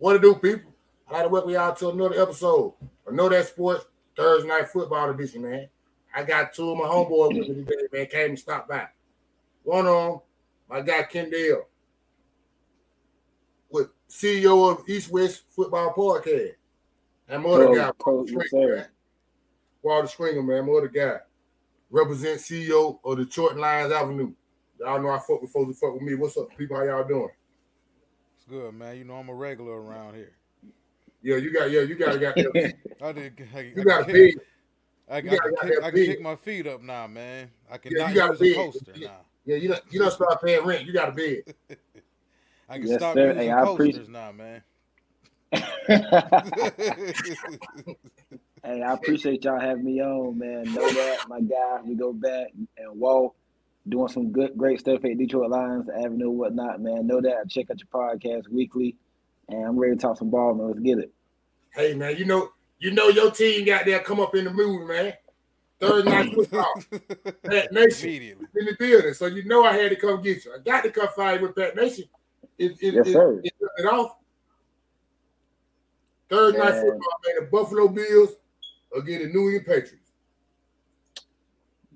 What to do, people? I like to welcome y'all to another episode of Know That Sports Thursday Night Football Edition, man. I got two of my homeboys with me today, man. Came and stopped by. One of them, my guy Kendall, with CEO of East West Football Podcast. And my other guy, Coach, Springer. Walter Springer, man. My other guy. Represent CEO of Detroit Lions Avenue. Y'all know I fuck with folks who fuck with me. What's up, people? How y'all doing? It's good, man. You know I'm a regular around here. Yeah, you got yeah, you got got. I did. I, You I got a can big. kick, I, I, you can got- got kick, I can kick my feet up now, man. I can Yeah, you got a use a big. poster Yeah. now. Yeah, you don't you don't start paying rent. You got a bed. I can Yes, stop sir. using Hey, I appreciate- posters now, man. hey, I appreciate y'all having me on, man. Know that my guy, we go back and Walt doing some good, great stuff at Detroit Lions Avenue, whatnot, man. Know that I check out your podcast weekly, and I'm ready to talk some ball, man. Let's get it. Hey man, you know you know your team got there come up in the mood, man. Thursday night football, Pat Nation in the building. So you know I had to come get you. I got to come fight with Pat Nation. It, it, Yes, it, sir. it, it off. Thursday night football, man. The Buffalo Bills against the New England Patriots.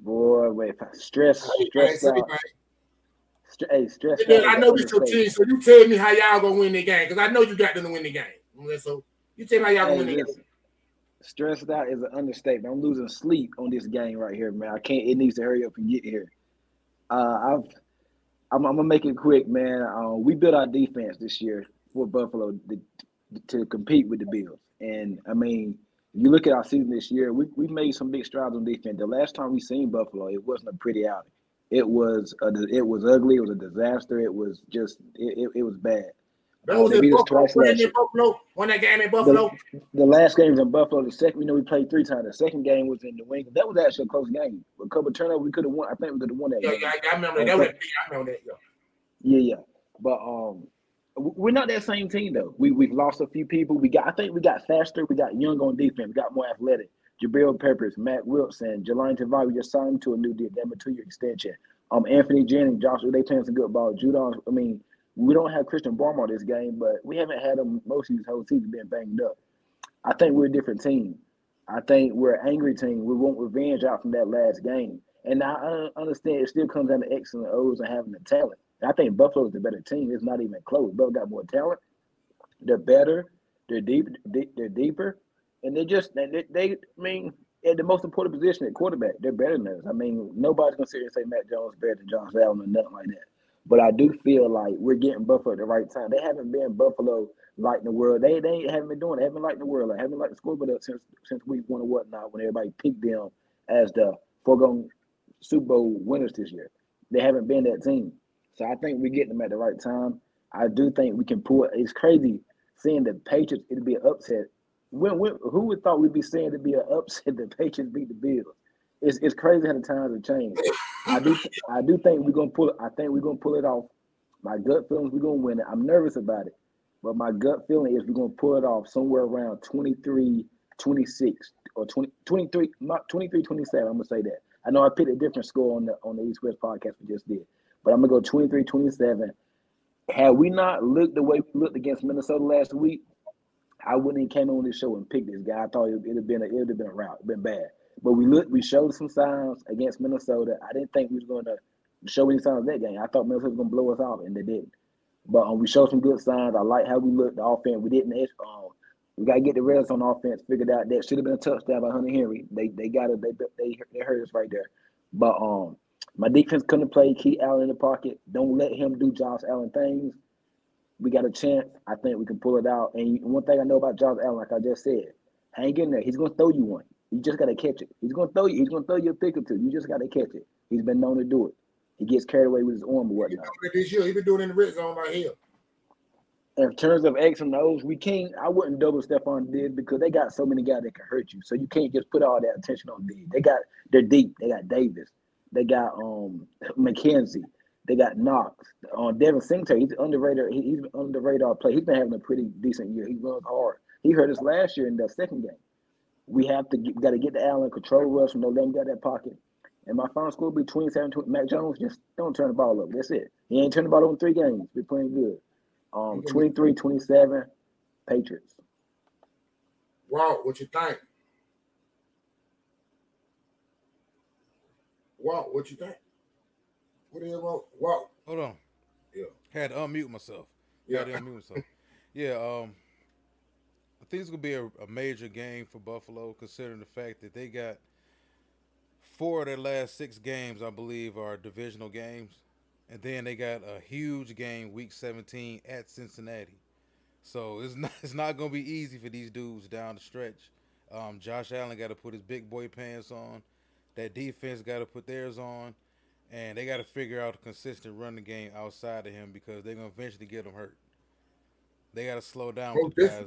Boy, wait, stress, stress out. St- hey, stress then. I know this your team, so you tell me how y'all gonna win the game because I know you got them to win the game. So you tell me how y'all gonna Hey, win the game. stressed out is an understatement. I'm losing sleep on this game right here, man. I can't. It needs to hurry up and get here. Uh, I've. I'm, I'm gonna make it quick, man. Uh, we built our defense this year for Buffalo to, to compete with the Bills, and I mean, you look at our season this year. We we made some big strides on defense. The last time we seen Buffalo, it wasn't a pretty outing. It was a, it was ugly. It was a disaster. It was just it, it, it was bad. That was They in beat us Buffalo, twice last in year. Buffalo, won that game in Buffalo. The last game was in Buffalo. The second, you know, we played three times. The second game was in New England. That was actually a close game. A couple of turnovers, we could have won. I think we could have won that Yeah, game. yeah, I remember that. That was I remember that. Yeah. Yeah. But um, we're not that same team though. We we've lost a few people. We got. I think we got faster. We got young on defense. We got more athletic. Jabril Peppers, Mack Wilson, Jahlani Tavai. We just signed to a new deal. Them a two year extension. Um, Anfernee Jennings, Joshua. They playing some good ball. Judon. I mean, we don't have Christian Barmore this game, but we haven't had him most of these whole season being banged up. I think we're a different team. I think we're an angry team. We want revenge out from that last game. And I understand it still comes down to and O's and having the talent. I think Buffalo's the better team. It's not even close. Buffalo got more talent. They're better. They're deep. they- They're deeper, and they just they, they. I mean, at the most important position at quarterback, they're better than us. I mean, nobody's gonna sit here and say Mac Jones better than Josh Allen or nothing like that. But I do feel like we're getting Buffalo at the right time. They haven't been Buffalo like the world. They they haven't been doing. It. Haven't like the world. Like haven't like the scoreboard up since since week one or whatnot. When everybody picked them as the foregone Super Bowl winners this year. They haven't been that team. So I think we're getting them at the right time. I do think we can pull. It's crazy seeing the Patriots. It'd be an upset. When, when who would thought we'd be saying it'd be an upset the Patriots beat the Bills? It's it's crazy how the times have changed. I do I do think we're gonna pull. I think we're gonna pull it off. My gut feelings we're gonna win it. I'm nervous about it, but my gut feeling is we're gonna pull it off somewhere around 23, 26 or 20, 23, not 23, 27. I'm gonna say that. I know I picked a different score on the on the East West podcast we just did, but I'm gonna go 23, 27. Had we not looked the way we looked against Minnesota last week, I wouldn't have came on this show and picked this guy. I thought it would have been a, it would have been a route, been bad. But we looked, we showed some signs against Minnesota. I didn't think we was going to show any signs of that game. I thought Minnesota was going to blow us out, and they didn't. But um, we showed some good signs. I like how we looked. The offense, we didn't. Um, we got to get the reds on offense figured out. That should have been a touchdown by Hunter Henry. They they got it. They they they hurt us right there. But um, my defense couldn't play. Keep Allen in the pocket. Don't let him do Josh Allen things. We got a chance. I think we can pull it out. And one thing I know about Josh Allen, like I just said, hang in there. He's gonna throw you one. You just gotta catch it. He's gonna throw you. He's gonna throw you a pick or two. You just gotta catch it. He's been known to do it. He gets carried away with his arm or whatnot. this year. He been doing it in the red zone right here. In terms of X and O's, we can't. I wouldn't double step on Diggs because they got so many guys that can hurt you. So you can't just put all that attention on Diggs. They got they're deep. They got Davis. They got um McKenzie. They got Knox. On Devin Singletary, he's underrated. He, he's under the radar play. He's been having a pretty decent year. He runs hard. He hurt us last year in the second game. We have to get, got to get the Allen control rush from no let him get that pocket. And my final score will be 27 20. Mac Jones, just don't turn the ball over. That's it. He ain't turned the ball over in three games. We're playing good. Um, 23 27. Patriots. Walt, what you think? Walt, what you think? What the hell, Walt? Walt. Hold on. Yeah. Had to unmute myself. Yeah. Unmute myself. yeah. Um, I think it's gonna be a, a major game for Buffalo, considering the fact that they got four of their last six games, I believe, are divisional games, and then they got a huge game, Week 17 at Cincinnati. So it's not it's not gonna be easy for these dudes down the stretch. Um, Josh Allen got to put his big boy pants on. That defense got to put theirs on, and they got to figure out a consistent running game outside of him because they're gonna eventually get him hurt. They got to slow down Oh, with the guys.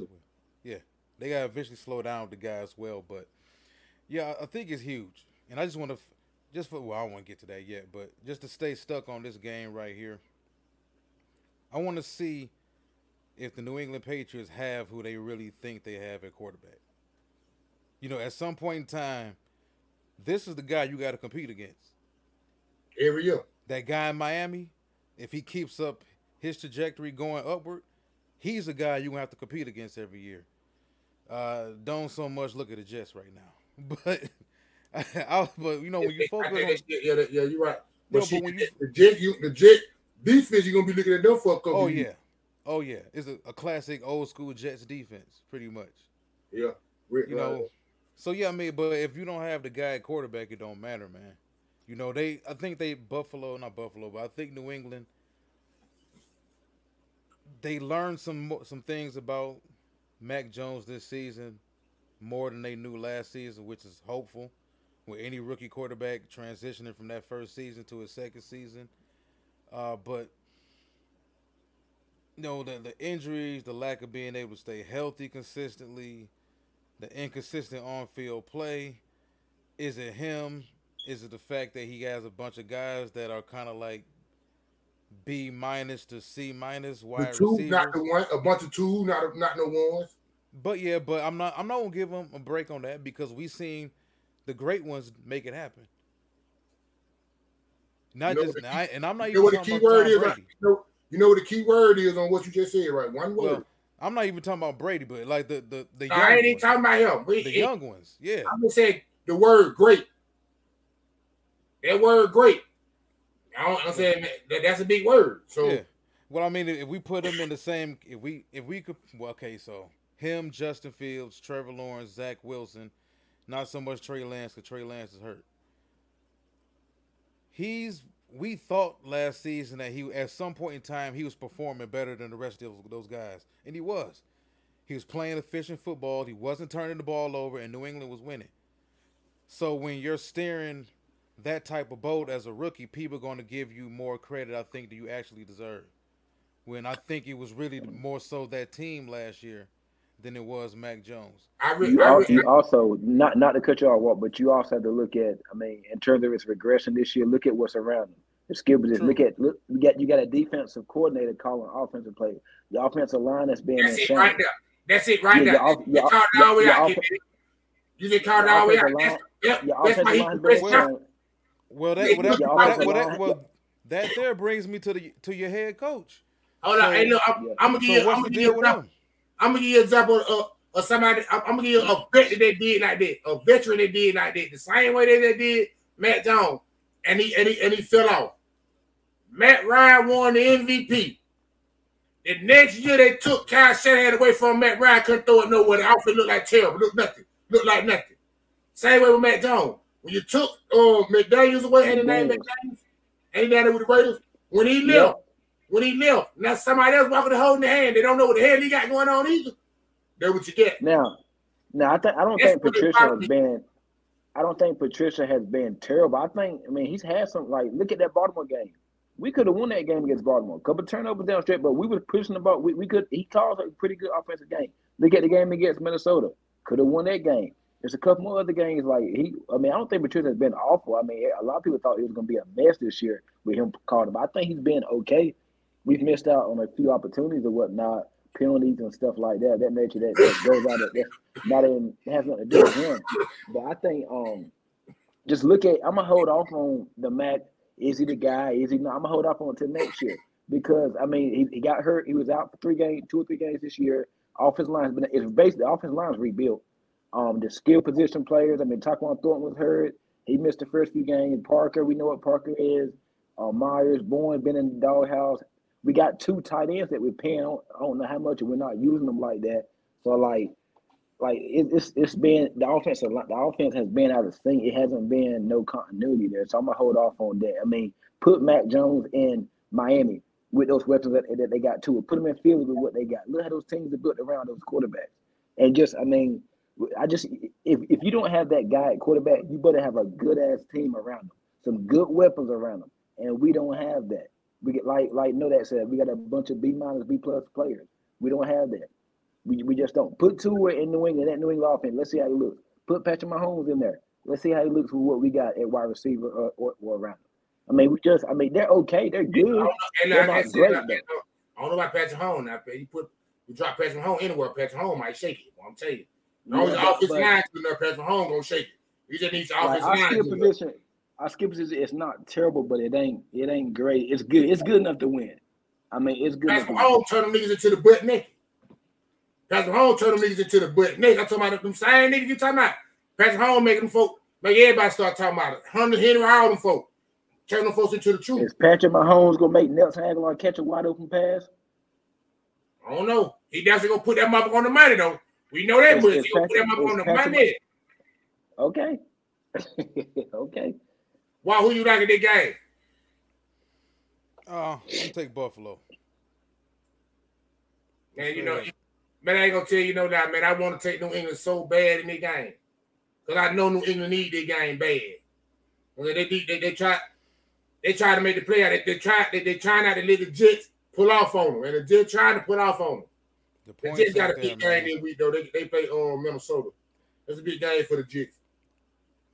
Yeah, they got to eventually slow down with the guys well. But yeah, I think it's huge, and I just want to, just for well, I don't want to get to that yet, but just to stay stuck on this game right here. I want to see if the New England Patriots have who they really think they have at quarterback. You know, at some point in time, this is the guy you got to compete against. Every year. That guy in Miami, if he keeps up his trajectory going upward, he's the guy you're gonna have to compete against every year. Uh, don't so much look at the Jets right now, but I, but you know when you focus on yeah, yeah, yeah you're right. No, But, but when you- the jet, you, the jet defense, you're gonna be looking at them for a couple. oh years. yeah, oh yeah, it's a, a classic old school Jets defense, pretty much. yeah. You know, so yeah, I mean, but if you don't have the guy at quarterback, it don't matter, man. You know, they I think they Buffalo, not Buffalo, but I think New England they learned some some things about Mac Jones this season more than they knew last season, which is hopeful. With any rookie quarterback transitioning from that first season to his second season, uh, but you know the the injuries, the lack of being able to stay healthy consistently, the inconsistent on-field play. Is it him? Is it the fact that he has a bunch of guys that are kind of like B minus to C minus the wide two, receivers? not the one, a bunch of two, not a, not no ones. But yeah, but I'm not I'm not gonna give him a break on that because we seen the great ones make it happen. Not You know just the and I'm not You know what the key word is? You know, you know what the key word is on what you just said, right? One word. Well, I'm not even talking about Brady, but like the the the young I ain't ones. talking about him. We, the it- young ones. Yeah. I'm gonna say the word great. That word great. I don't, I'm saying that, that's a big word. So Yeah. Well, I mean, if we put them in the same, if we if we could, well, okay, so him, Justin Fields, Trevor Lawrence, Zach Wilson, not so much Trey Lance because Trey Lance is hurt. He's we thought last season that he at some point in time he was performing better than the rest of those, guys, and he was. He was playing efficient football. He wasn't turning the ball over, and New England was winning. So when you're steering that type of boat as a rookie, people are going to give you more credit, I think, than you actually deserve. When I think it was really more so that team last year than it was Mac Jones. I, re- You, I, al- re- you also not not to cut you off, Walt, but you also have to look at. I mean, in terms of its regression this year, look at what's around them. The skill position. Look at look. You got you got a defensive coordinator calling offensive play. The offensive line that's being that's in it shambles. right there. That's it right Yeah, there. your you your- called it your- all the way your out, off- You just called it your all the way out. offensive That's, line- yep, that's why he line that's being. Well, that well, that, well, that, well, that, well, that there brings me to the to your head coach. Hold on, hey, look, I'm, Yeah. I'm gonna give So you. I'm what's gonna the give you deal an with example. him? I'm gonna give you an example of, of somebody. I'm, I'm gonna give you a vet that they did like that, a veteran that did like that, the same way that they did Mac Jones, and he and he and he fell off. Matt Ryan won the MVP. The next year they took Kyle Shanahan away from Matt Ryan, couldn't throw it nowhere. The outfit looked like terrible, looked nothing, looked like nothing. Same way with Mac Jones. When you took uh, McDaniels away, and the name McDaniels. McDaniels, and he down there with the Raiders. When he left, when he left, now somebody else walking and holding the hand. They don't know what the hell he got going on either. That's what you get. Now, now I think I don't That's think Patricia has been. I don't think Patricia has been terrible. I think I mean he's had some like look at that Baltimore game. We could have won that game against Baltimore. Couple turnovers down straight, but we were pushing the ball. We, we could. He calls a pretty good offensive game. Look at the game against Minnesota. Could have won that game. There's a couple more other games like he. I mean, I don't think Patricia has been awful. I mean, a lot of people thought he was going to be a mess this year with him calling him. I think he's been okay. We've missed out on a few opportunities or whatnot, penalties and stuff like that. That nature that, that goes out. Of, that's not even has nothing to do with him. But I think um, just look at. I'm gonna hold off on the Mac. Is he the guy? Is he not? I'm gonna hold off on until next year because I mean he, he got hurt. He was out for three games, two or three games this year. Offense line's been it's basically the offense line's rebuilt. Um, the skill position players. I mean, Tyquan Thornton was hurt. He missed the first few games. Parker, we know what Parker is. Uh, Myers, Bourne, been in the doghouse. We got two tight ends that we're paying. On, I don't know how much, and we're not using them like that. So like, like it, it's it's been the offense. The offense has been out of sync. It hasn't been no continuity there. So I'm gonna hold off on that. I mean, put Mac Jones in Miami with those weapons that, that they got too. Put them in field with what they got. Look how those teams are built around those quarterbacks. And just, I mean, I just if if you don't have that guy at quarterback, you better have a good ass team around them, some good weapons around them, and we don't have that. We get like like know that said we got a bunch of B minus B plus players. We don't have that. We, we just don't put Tua in New England that New England offense. Let's see how he looks. Put Patrick Mahomes in there. Let's see how he looks with what we got at wide receiver or, or, or around. I mean, we just I mean they're okay. They're good. I don't know, and They're I not great, I. I don't know about Patrick Mahomes. Now, you put you drop Patrick Mahomes anywhere, Patrick Mahomes might shake it. Well, I'm telling you. No, the Yeah, but- offensive line Patrick Mahomes gonna shake it. He just needs the offensive our line. to do it. position, our position is not terrible, but it ain't it ain't great. It's good. It's good enough to win. I mean, it's good. Enough Patrick. Mahomes turn them niggas into the butt naked. Patrick Mahomes turn them niggas into the butt naked. I'm talking about them same niggas you talking about. Patrick Mahomes making them folk, make everybody start talking about it. Hunter Henry, all them folk. Turn them folks into the truth. Is Patrick Mahomes gonna make Nelson Agholor catch a wide open pass? I don't know. He definitely gonna put that motherfucker on the money though. We know that Is- much. is He gonna put that motherfucker on the Patrick- money. Okay. okay. Why who you like in that game? Uh, I'm take Buffalo. Man, you know, man, I ain't gonna tell you no lie, man. I want to take New England so bad in the game. Because I know New England need their game bad. They, they, they, they try they try to make the play out. They, they try they, they try not to let the Jets pull off on them. And the Jets trying to pull off on them. The The points Jets got a big game this week, though. They, they play um, Minnesota. That's a big game for the Jets.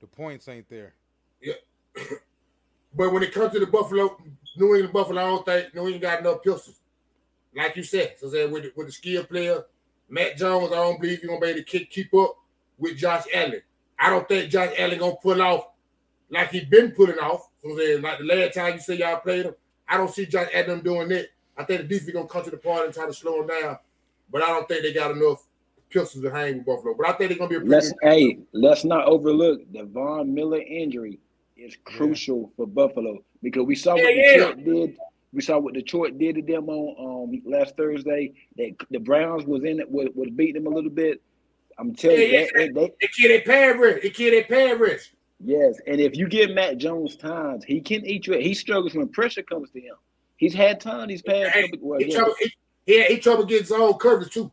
The points ain't there. But when it comes to the Buffalo, New England Buffalo, I don't think New England got enough pistols. Like you said, so say with the, with the skill player, Mac Jones, I don't believe he's gonna be able to keep, keep up with Josh Allen. I don't think Josh Allen gonna pull off like he been pulling off. So say, like the last time you say y'all played him, I don't see Josh Allen doing that. I think the defense is gonna come to the party and try to slow him down. But I don't think they got enough pistols to hang with Buffalo. But I think they're gonna be Let's hey, let's not overlook the Von Miller injury is crucial for Buffalo because we saw what Yeah, yeah. Detroit did. We saw what Detroit did to them on um, last Thursday. That the Browns was in it was, was beating them a little bit. I'm telling Yeah, you, yeah. that, they, the kid at Paris, the kid at Paris. yes. And if you give Mac Jones times, he can eat you. He struggles when pressure comes to him. He's had time these past couple. Well, he, yeah. trouble, he, he, he trouble getting zone coverage too.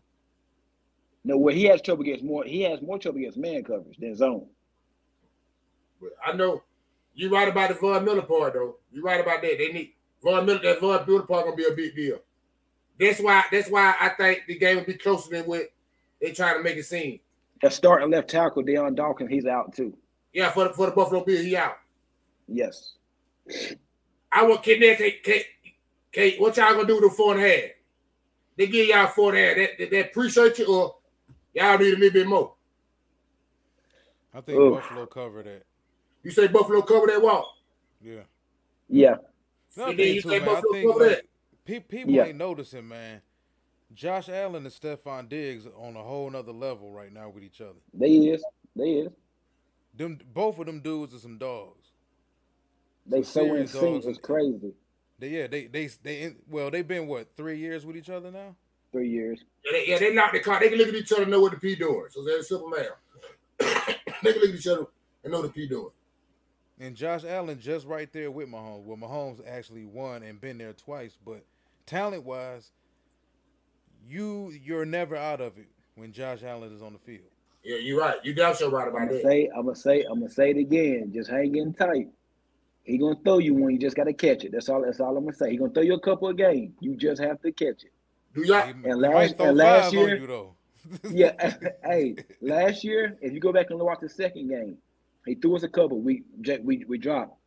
No, where he has trouble against more. He has more trouble against man coverage than zone. But I know you right about the Von Miller part though. You right about that. They need Von Miller. That Von Miller part gonna be a big deal. That's why. That's why I think the game will be closer than what they trying to make it seem. That starting left tackle, Dion Dawkins, he's out too. Yeah, for the for the Buffalo Bills, he out. Yes. I want Kenneth. Kate, Kate, Kate, what y'all gonna do with the four and a half? They give y'all four and a half. That that, that appreciate you or y'all need a little bit more. I think Oof. Buffalo covered that. You say Buffalo cover that walk. Yeah. Yeah. Another And then thing you too, say man. I Buffalo think cover like, that. pe- people Yeah. ain't noticing, man. Josh Allen and Stefon Diggs on a whole nother level right now with each other. They is. They is. Them both of them dudes are some dogs. They Some so in serious sync. It's crazy. They yeah, they they they well, they've been what, three years with each other now? Three years. Yeah, they, yeah, they knock the car. They can look at each other and know what the P doing. So that's simple math. they can look at each other and know the P doing. And Josh Allen just right there with Mahomes. Well, Mahomes actually won and been there twice, but talent wise, you you're never out of it when Josh Allen is on the field. Yeah, you're right. You damn sure right I'm about gonna that. say. I'm gonna say. I'm gonna say it again. Just hang in tight. He gonna throw you one. You just gotta catch it. That's all. That's all I'm gonna say. He gonna throw you a couple of games. You just have to catch it. Do y'all? He, he And last- and last year- you though. Yeah. hey, last year, if you go back and watch the second game, he threw us a couple. We we we dropped.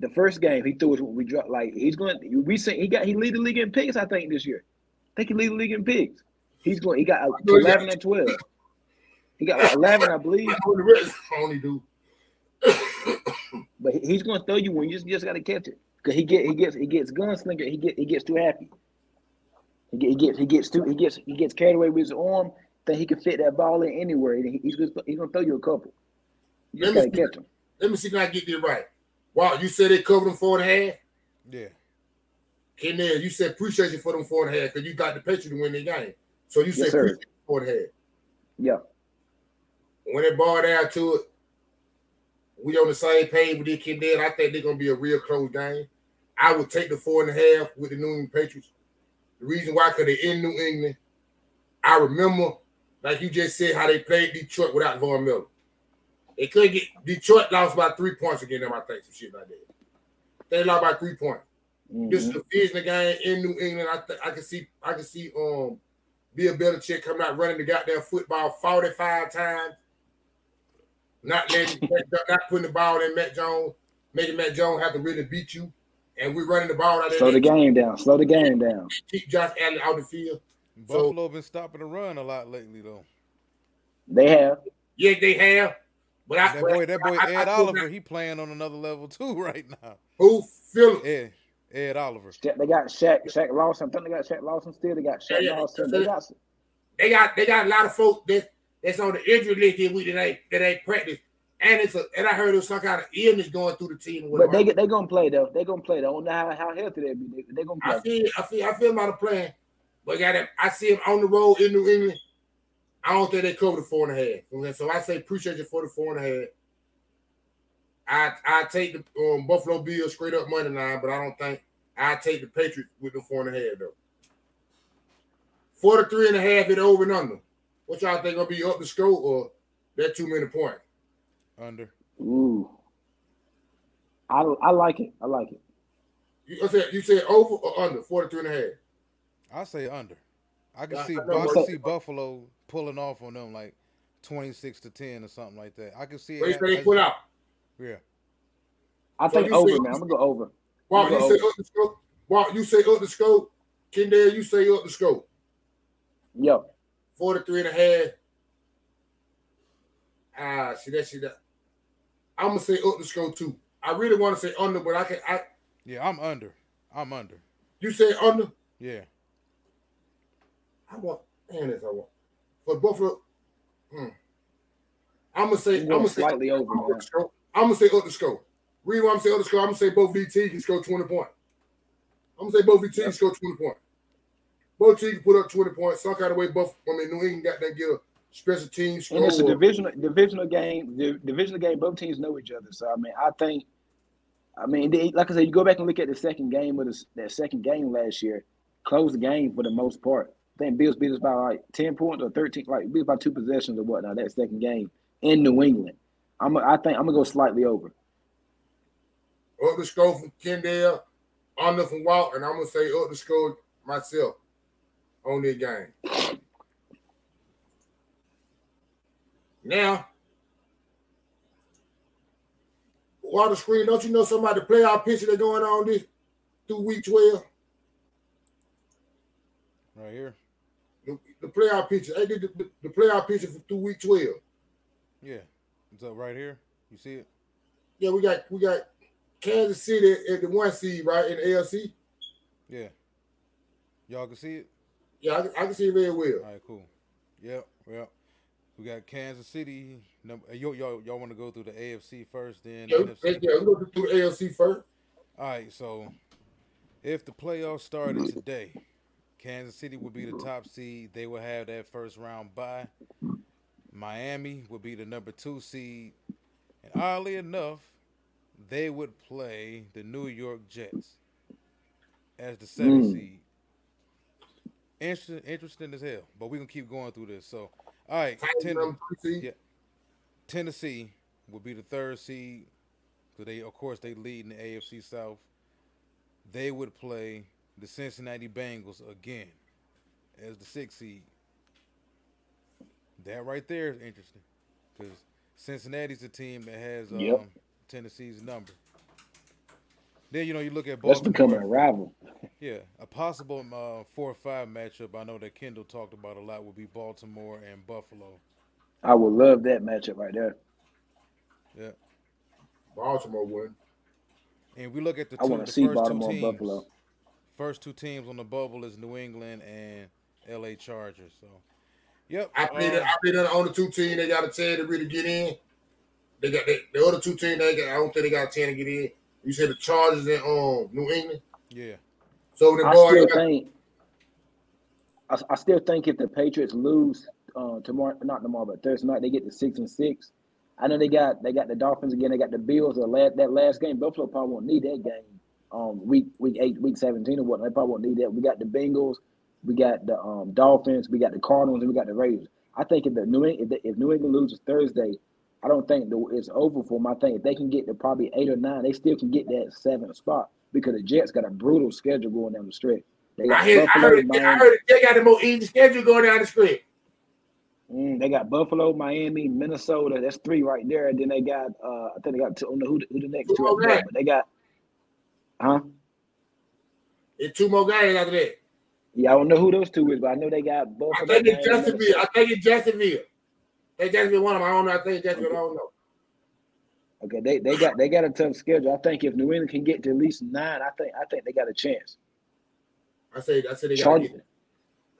The first game, he threw us. We dropped. Like he's going. We say he got. He lead the league in picks. I think this year. I think he lead the league in picks. He's going. He got know he got- eleven and twelve. He got eleven, I believe. only do. But he's going to throw you one. You just, you just got to catch it because he get he gets he gets gunslinger. He get he gets too happy. He, get, he gets he gets too, he gets he gets carried away with his arm. Think he can fit that ball in anywhere. He's just, he's gonna throw you a couple. You just Let me see. Let me see if I get this right. Wow, you said they covered them four and a half. Yeah. Kenneth, you said appreciate you for them four and a half because you got the Patriots to win the game. So you said sir. appreciate you four and a half. Yeah. When it boiled down to it, we on the same page with this kid there. I think they're gonna be a real close game. I would take the four and a half with the New England Patriots. The reason why, because they're in New England. I remember, like you just said, how they played Detroit without Von Miller. They couldn't get Detroit lost by three points against them, I think, some shit like that. They lost by three points. This is a division game in New England. I th- I can see I can see um Bill Belichick coming out running the goddamn football 45 times. Not letting not putting the ball in Mac Jones, making Mac Jones have to really beat you. And we're running the ball out there. Slow the game down. Slow the game down. Keep Josh Allen out the field. So- Buffalo been stopping the run a lot lately though. They have. Yeah, they have. But I, That boy, that boy I- I- I Ed Oliver, like- he playing on another level too right now. who Phillips. Ed, Ed Oliver. They got Shaq, Shaq Lawson. I think they got Shaq Lawson still. They got Shaq Yeah, yeah. Lawson. They got They got they got a lot of folks that that's on the injury list this week that ain't that ain't practice. And it's a and I heard there's some kind of illness going through the team. but they whatever. get they gonna play though. They gonna play. They don't know how, how healthy they be. They, they gonna I feel I feel I feel about a plan. But got him, I see him on the road in New England. I don't think they cover the four and a half. Okay, So I say appreciate you for the four and a half. I I take the um, Buffalo Bills straight up money line, but I don't think I take the Patriots with the four and a half though. 43 and a half it over and under. What y'all think gonna be up the scope or that too many points? Under. Ooh. I I like it. I like it. You I said you said over or under 43 and a half. I say under. I can Yeah, see I know I what- can see Buffalo pulling off on them like twenty six to ten or something like that. I can see What it. say they as- put out? Yeah. I So think you over, say- man. I'm gonna go over. Wow, You you go say up the scope. Wow, you say up the scope. Kendall, you say up the scope. Yep. 43 and a half. Ah, see that shit. That. I'm gonna say up the scope too. I really want to say under, but I can. I Yeah, I'm under. I'm under. you say under. Yeah. I want. Man, this I want for Buffalo. Hmm. I'm gonna say. I'm gonna say slightly over, the scope. I'm gonna say up the scope. Reason why I'm saying up the scope. I'm gonna say both teams can score 20 points. I'm gonna say both these teams score 20 points. Both teams can put up 20 points. Some kind of way, Buff. I mean, New England got that get a special team score. And it's a divisional divisional game. The divisional game. Both teams know each other. So I mean, I think. I mean, they, like I said, you go back and look at the second game of the, that second game last year. Closed the game for the most part. I think Bills beat us by like ten points or thirteen, like beat us by two possessions or whatnot. That second game in New England. I'm. I think I'm gonna go slightly over. up the score from Kendall, under from Walt, and I'm gonna say up the score myself on this game. Now, while the screen, don't you know somebody playoff picture that's going on this through week 12? Right here. The, the playoff picture. They did the, the, the playoff picture for through week 12. Yeah. It's up right here. You see it? Yeah, we got we got Kansas City at the one seed, right, in the AFC. Yeah. Y'all can see it? Yeah, I, can- I can see it very well. All right, cool. Yep, yep. We got Kansas City. Number, uh, y'all, y'all, y'all want to go through the AFC first, then Yeah, let's, yeah, we go through the AFC first. All right, so if the playoffs started today, Kansas City would be the top seed. They will have that first round bye. Miami would be the number two seed. And oddly enough, they would play the New York Jets as the seventh Mm. seed. Interesting, interesting as hell. But we're gonna keep going through this. So all right, Titans ten, number three seed. yeah. Tennessee would be the third seed. So they, of course, they lead in the AFC South. They would play the Cincinnati Bengals again as the sixth seed. That right there is interesting because Cincinnati's the team that has um, Yep. Tennessee's number. Then you know you look at That's Baltimore. becoming a rival. Yeah, a possible uh, four or five matchup. I know that Kendall talked about a lot would be Baltimore and Buffalo. I would love that matchup right there. Yeah, Baltimore win. and we look at the I two, wanna see Baltimore and teams. Buffalo. First two teams on the bubble is New England and LA Chargers. So, yep. I believe, um, I believe they're the only two teams they got a chance to really get in. They got they, the other two teams they got. I don't think they got a chance to get in. You said the Chargers and um New England. yeah. So the I boy, still think. I, I still think if the Patriots lose uh, tomorrow, not tomorrow, but Thursday night, they get to six and six. I know they got they got the Dolphins again. They got the Bills. The last, that last game, Buffalo probably won't need that game. Um, week week eight, week seventeen or what. They probably won't need that. We got the Bengals, we got the um, Dolphins, we got the Cardinals, and we got the Raiders. I think if the New England, if, the, if New England loses Thursday, I don't think the, it's over for them. I think if they can get to probably eight or nine, they still can get that seventh spot because the Jets got a brutal schedule going down the stretch. They got I heard, I heard, I heard they got the more easy schedule going down the street. Mm, they got Buffalo, Miami, Minnesota. That's three right there. And then they got, uh, I think they got two. I don't know who the, who the next Two are, more after that, games. but they got, huh? It's two more games after that. Yeah, I don't know who those two is, but I know they got Buffalo. I think it's Jacksonville. I think it's Jacksonville. They Jacksonville one of them. I don't know. I think it's Jacksonville. I don't know. Okay, they, they got they got a tough schedule. I think if New England can get to at least nine, I think I think they got a chance. I say I said they got. Chargers,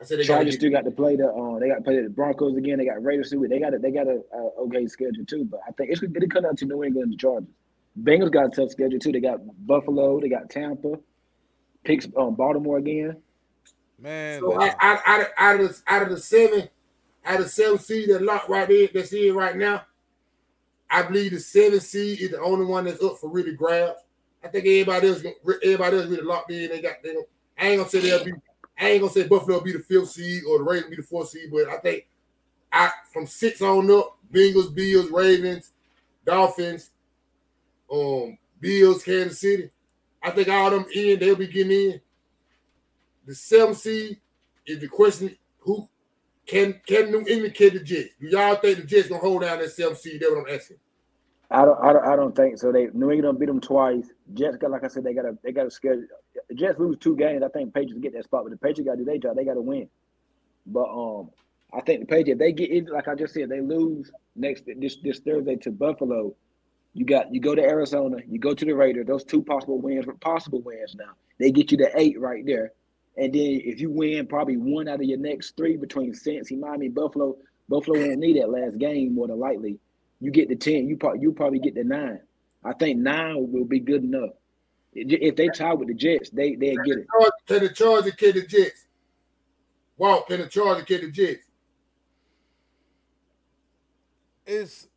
I said they got. Chargers still got to play the uh, they got to play the Broncos again. They got Raiders too. They got a, they got a, a okay schedule too. But I think it's it'll come down to New England and the Chargers. Bengals got a tough schedule too. They got Buffalo. They got Tampa. Picks um, Baltimore again. Man, So listen, out, out, out, of, out of the out of the seven, out of the seven seed that locked right there that's in right now, I believe the seven seed is the only one that's up for really grabs. I think everybody else, everybody else really locked in. They got. They, I ain't gonna say they'll be. I ain't gonna say Buffalo will be the fifth seed or the Ravens be the fourth seed, but I think I from six on up, Bengals, Bills, Ravens, Dolphins, um, Bills, Kansas City. I think all them in, they'll be getting in. The seventh seed is the question: Who can can New England catch the Jets? Do y'all think the Jets gonna hold down that seventh seed? That's what I'm asking. I don't, I don't, I don't think so. They New England beat them twice. Jets got, like I said, they got a, they got a schedule. Jets lose two games. I think Patriots get that spot, but the Patriots got to do their job. They got to win. But um, I think the Patriots, if they get it, like I just said, they lose next this this Thursday to Buffalo. You got you go to Arizona, you go to the Raiders. Those two possible wins, possible wins now. They get you to eight right there. And then if you win probably one out of your next three between Cincy, Miami, Buffalo, Buffalo won't need that last game more than likely. You get the ten, you probably you probably get the nine. I think nine will be good enough. If they tie with the Jets, they they get it. Can the Chargers catch the Jets? Walk, can the Chargers catch the Jets? it's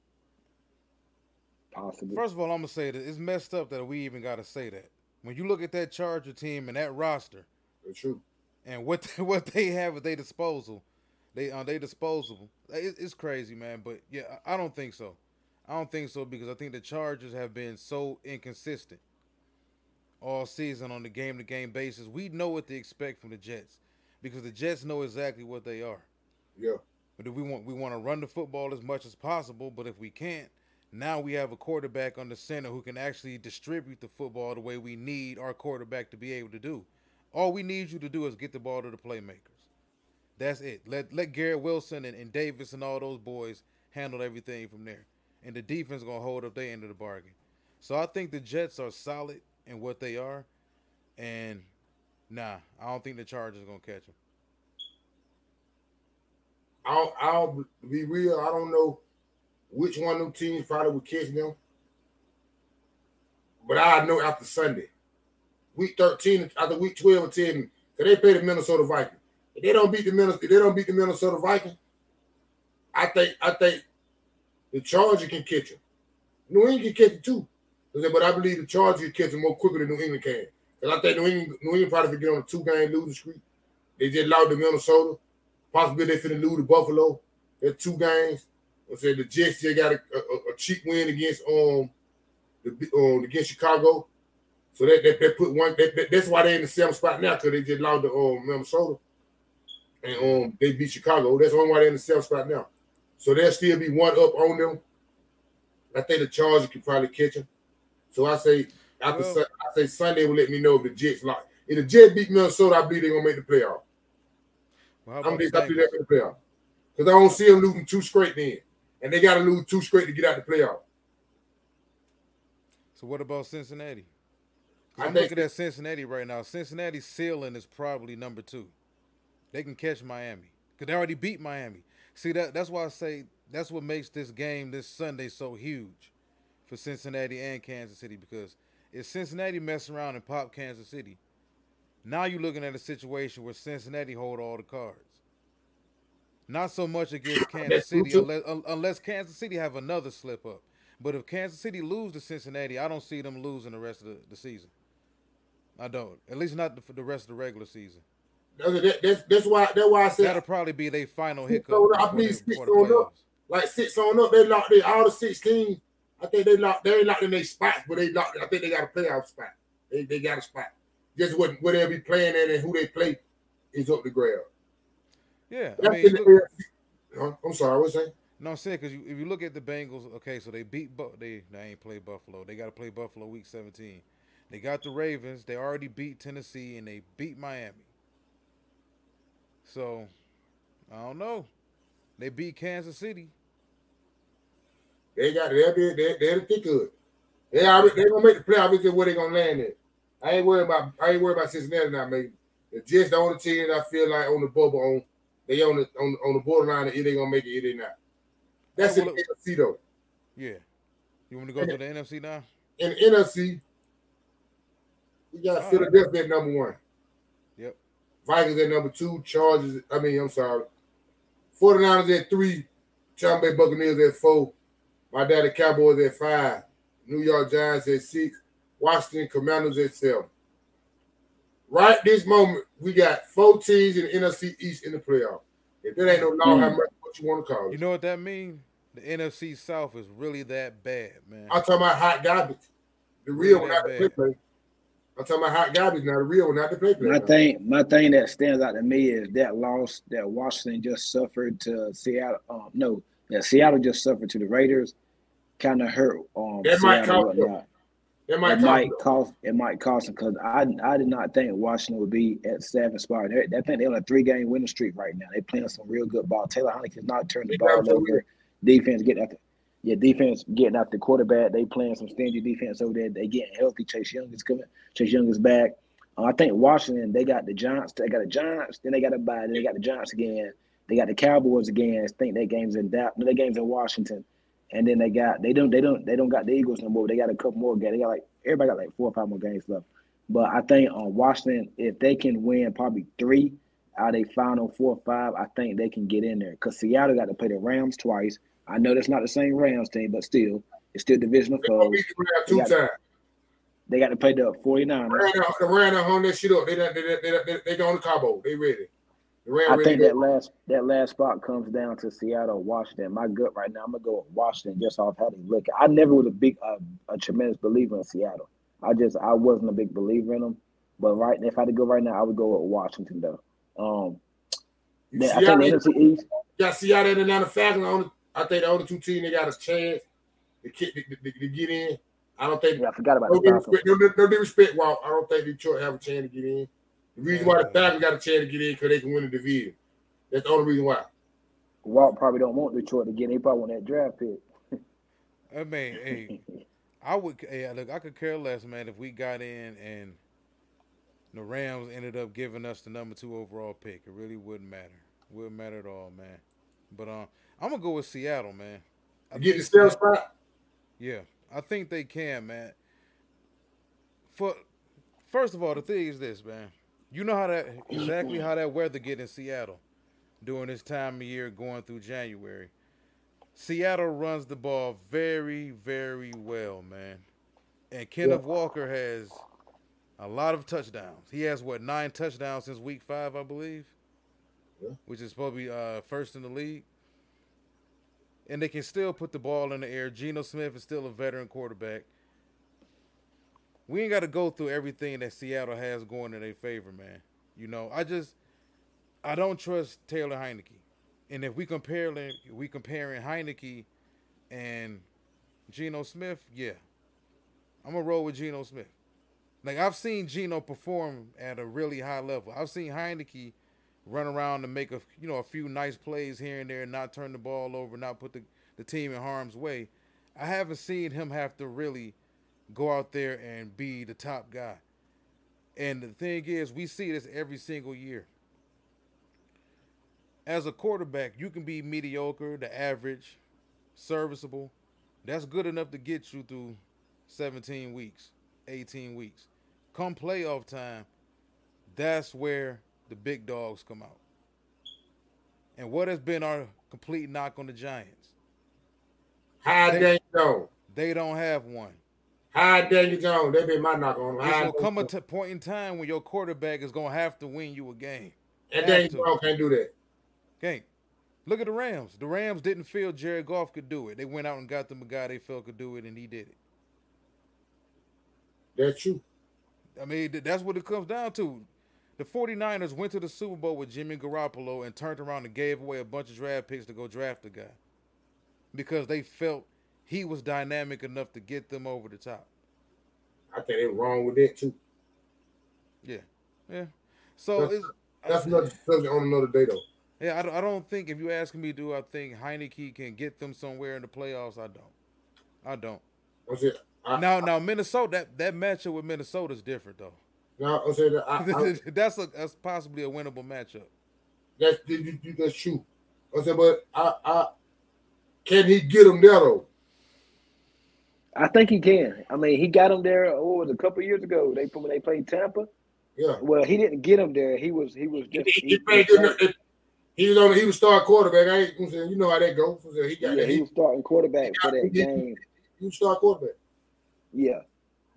First of all, I'm gonna say that it's messed up that we even got to say that. When you look at that Charger team and that roster That's true. and what what they have at their disposal, they on they disposable. It, it's crazy, man. But yeah, I I don't think so. I don't think so because I think the Chargers have been so inconsistent all season on the game to game basis. We know what to expect from the Jets because the Jets know exactly what they are. Yeah. But do we want we want to run the football as much as possible, but if we can't, now we have a quarterback on the center who can actually distribute the football the way we need our quarterback to be able to do. All we need you to do is get the ball to the playmakers. That's it. Let let Garrett Wilson and, and Davis and all those boys handle everything from there. And the defense gonna hold up their end of the bargain. So I think the Jets are solid in what they are. And nah, I don't think the Chargers gonna catch them. I'll, I'll be real. I don't know which one of them teams probably would catch them. But I know after Sunday, week 13, after week 12 or 10, because they play the Minnesota Vikings. If they don't beat the Minnesota, if they don't beat the Minnesota Vikings, I think I think the Chargers can catch them. New England can catch them too. But I believe the Chargers can catch them more quicker than New England can. Because I think New England, New England probably get on a two-game losing streak. They just lost to Minnesota. Possibly they finna lose to Buffalo. They're two games. I said the Jets they got a, a, a cheap win against um the um against Chicago. So that that, that put one that, that- that's why they're in the seventh spot now because they just lost to um Minnesota. And um they beat Chicago. That's only why they're in the seventh spot now. So they'll still be one up on them. I think the Chargers can probably catch them. So I say after Well- I say Sunday will let me know if the Jets lock. If the Jets beat Minnesota, I believe they're gonna make the playoff. Well, I'm just happy they're the playoff. Because I don't see them losing two straight then. And they gotta lose two straight to get out the playoff. So what about Cincinnati? I'm looking at Cincinnati right now. Cincinnati's ceiling is probably number two. They can catch Miami because they already beat Miami. See that that's why I say that's what makes this game this Sunday so huge for Cincinnati and Kansas City because if Cincinnati mess around and pop Kansas City, now you're looking at a situation where Cincinnati hold all the cards. Not so much against Kansas City unless, unless Kansas City have another slip up. But if Kansas City lose to Cincinnati, I don't see them losing the rest of the, the season. I don't. At least not for the rest of the regular season. That's, that's why that's why I said that'll probably be their final hiccup. I mean, six on up, like six on up. They locked in all the sixteen. I think they locked. They ain't locked in their spots, but they locked. I think they got a playoff spot. They, they got a spot. Just what where they'll be playing at and who they play is up the grab. Yeah, I mean, look, I'm sorry. What's saying? No, I'm saying because if you look at the Bengals, okay, so they beat, but they they ain't play Buffalo. They got to play Buffalo week 17. They got the Ravens. They already beat Tennessee and they beat Miami. So I don't know. They beat Kansas City. They got they'll be they they'll think good. They already they gonna make the playoffs. Is where they gonna land at. I ain't worried about I ain't worried about Cincinnati not making. It's just the only team I feel like on the bubble on they on the on, on the borderline if they gonna make it, if they not. That's in the NFC though. Yeah. You want to go and to the NFC now? In the NFC, we got All Philadelphia right. at number one. Yep. Vikings at number two. Chargers, I mean, I'm sorry. 49ers at three. Tampa Bay Buccaneers at four. My daddy Cowboys at five. New York Giants at six. Washington Commanders at seven. Right this moment, we got four teams in the NFC East in the playoff. If there ain't no law, mm. how much what you want to call it? You know what that means? The NFC South is really that bad, man. I'm talking about hot garbage. The real one, not the play play. I'm talking about hot garbage, not the real one, not the play play. My thing, my thing that stands out to me is that loss that Washington just suffered to Seattle. Um, no, that Seattle just suffered to the Raiders. Kind of hurt. Um, that might cost them. It might, it might cost. It might cost them because I I did not think Washington would be at seven spot. They, I think they're on a three game winning streak right now. They're playing some real good ball. Taylor Heinicke has not turned the ball over. Defense getting after, yeah, defense getting after the quarterback. They playing some stingy defense over there. They getting healthy. Chase Young is coming. Chase Young is back. Uh, I think Washington. They got the Giants. They got the Giants. Then they got to buy. Then they got the Giants again. They got the Cowboys again. I think their games in that. No, their games in Washington. And then they got they don't they don't they don't got the Eagles no more. They got a couple more games. They got like everybody got like four or five more games left. But I think on uh, Washington, if they can win probably three out of final four or five, I think they can get in there. Because Seattle got to play the Rams twice. I know that's not the same Rams team, but still, it's still divisional foes. Two times. They got to play the 49ers. The Rams hung that shit up. They they they they, they, they go on the Cabo. They ready. I think that last that last spot comes down to Seattle, Washington. My gut right now, I'm gonna go with Washington just off how they look. I never was a big, uh, a tremendous believer in Seattle. I just I wasn't a big believer in them. But right, if I had to go right now, I would go with Washington though. Um, I think the NFC East. Yeah, Seattle and Atlanta Falcons. I think the only two teams they got a chance to, to, to, to get in. I don't think. Yeah, I forgot about no, disrespect, no, no, disrespect. Well, I don't think Detroit have a chance to get in. The reason why the Falcons got a chance to get in because they can win the division. That's the only reason why. Walt probably don't want Detroit to get in. He probably want that draft pick. I mean, hey, I would. Hey, look, I could care less, man, if we got in and the Rams ended up giving us the number two overall pick. It really wouldn't matter. It wouldn't matter at all, man. But um, I'm gonna go with Seattle, man. I get the still spot. Yeah, I think they can, man. For first of all, the thing is this, man. You know how that exactly how that weather get in Seattle during this time of year going through January. Seattle runs the ball very, very well, man. And Kenneth yeah. Walker has a lot of touchdowns. He has what nine touchdowns since week five, I believe, yeah. which is probably uh, first in the league. And they can still put the ball in the air. Geno Smith is still a veteran quarterback we ain't got to go through everything that Seattle has going in their favor, man. You know, I just I don't trust Taylor Heinicke, and if we compare we comparing Heinicke and Geno Smith, yeah, I'm gonna roll with Geno Smith. Like I've seen Geno perform at a really high level. I've seen Heinicke run around and make a you know a few nice plays here and there, and not turn the ball over, not put the the team in harm's way. I haven't seen him have to really go out there and be the top guy. And the thing is, we see this every single year. As a quarterback, you can be mediocre, the average, serviceable. That's good enough to get you through 17 weeks, 18 weeks. Come playoff time, that's where the big dogs come out. And what has been our complete knock on the Giants? Hi, They- Daniel Jones. They don't have one. Hi, you go? They been my knock on. There's Hi, gonna come a point in time when your quarterback is gonna have to win you a game. and Daniel to. Can't do that. Okay. Look at the Rams. The Rams didn't feel Jared Goff could do it. They went out and got them a guy they felt could do it, and he did it. That's true. I mean, that's what it comes down to. The 49ers went to the Super Bowl with Jimmy Garoppolo and turned around and gave away a bunch of draft picks to go draft the guy because they felt he was dynamic enough to get them over the top. I think they're wrong with that too. Yeah. Yeah. So That's- it's, That's another subject on another day though. yeah, I don't, I don't think if you asking me, do I think Heinicke can get them somewhere in the playoffs? I don't. I don't. What's it? I, Now, now Minnesota, that, that matchup with Minnesota is different though. now I say that I, I, that's a that's possibly a winnable matchup. that's that's true. I said, but I, I can he get them there though? I think he can. I mean, he got him there. It was a couple years ago? They when they played Tampa. Yeah. Well, he didn't get him there. He was he was just he, he enough. If He was on. He was star quarterback. I ain't, saying, you know how that goes. He got yeah, he He, was starting quarterback for that he- game. he was star quarterback. Yeah,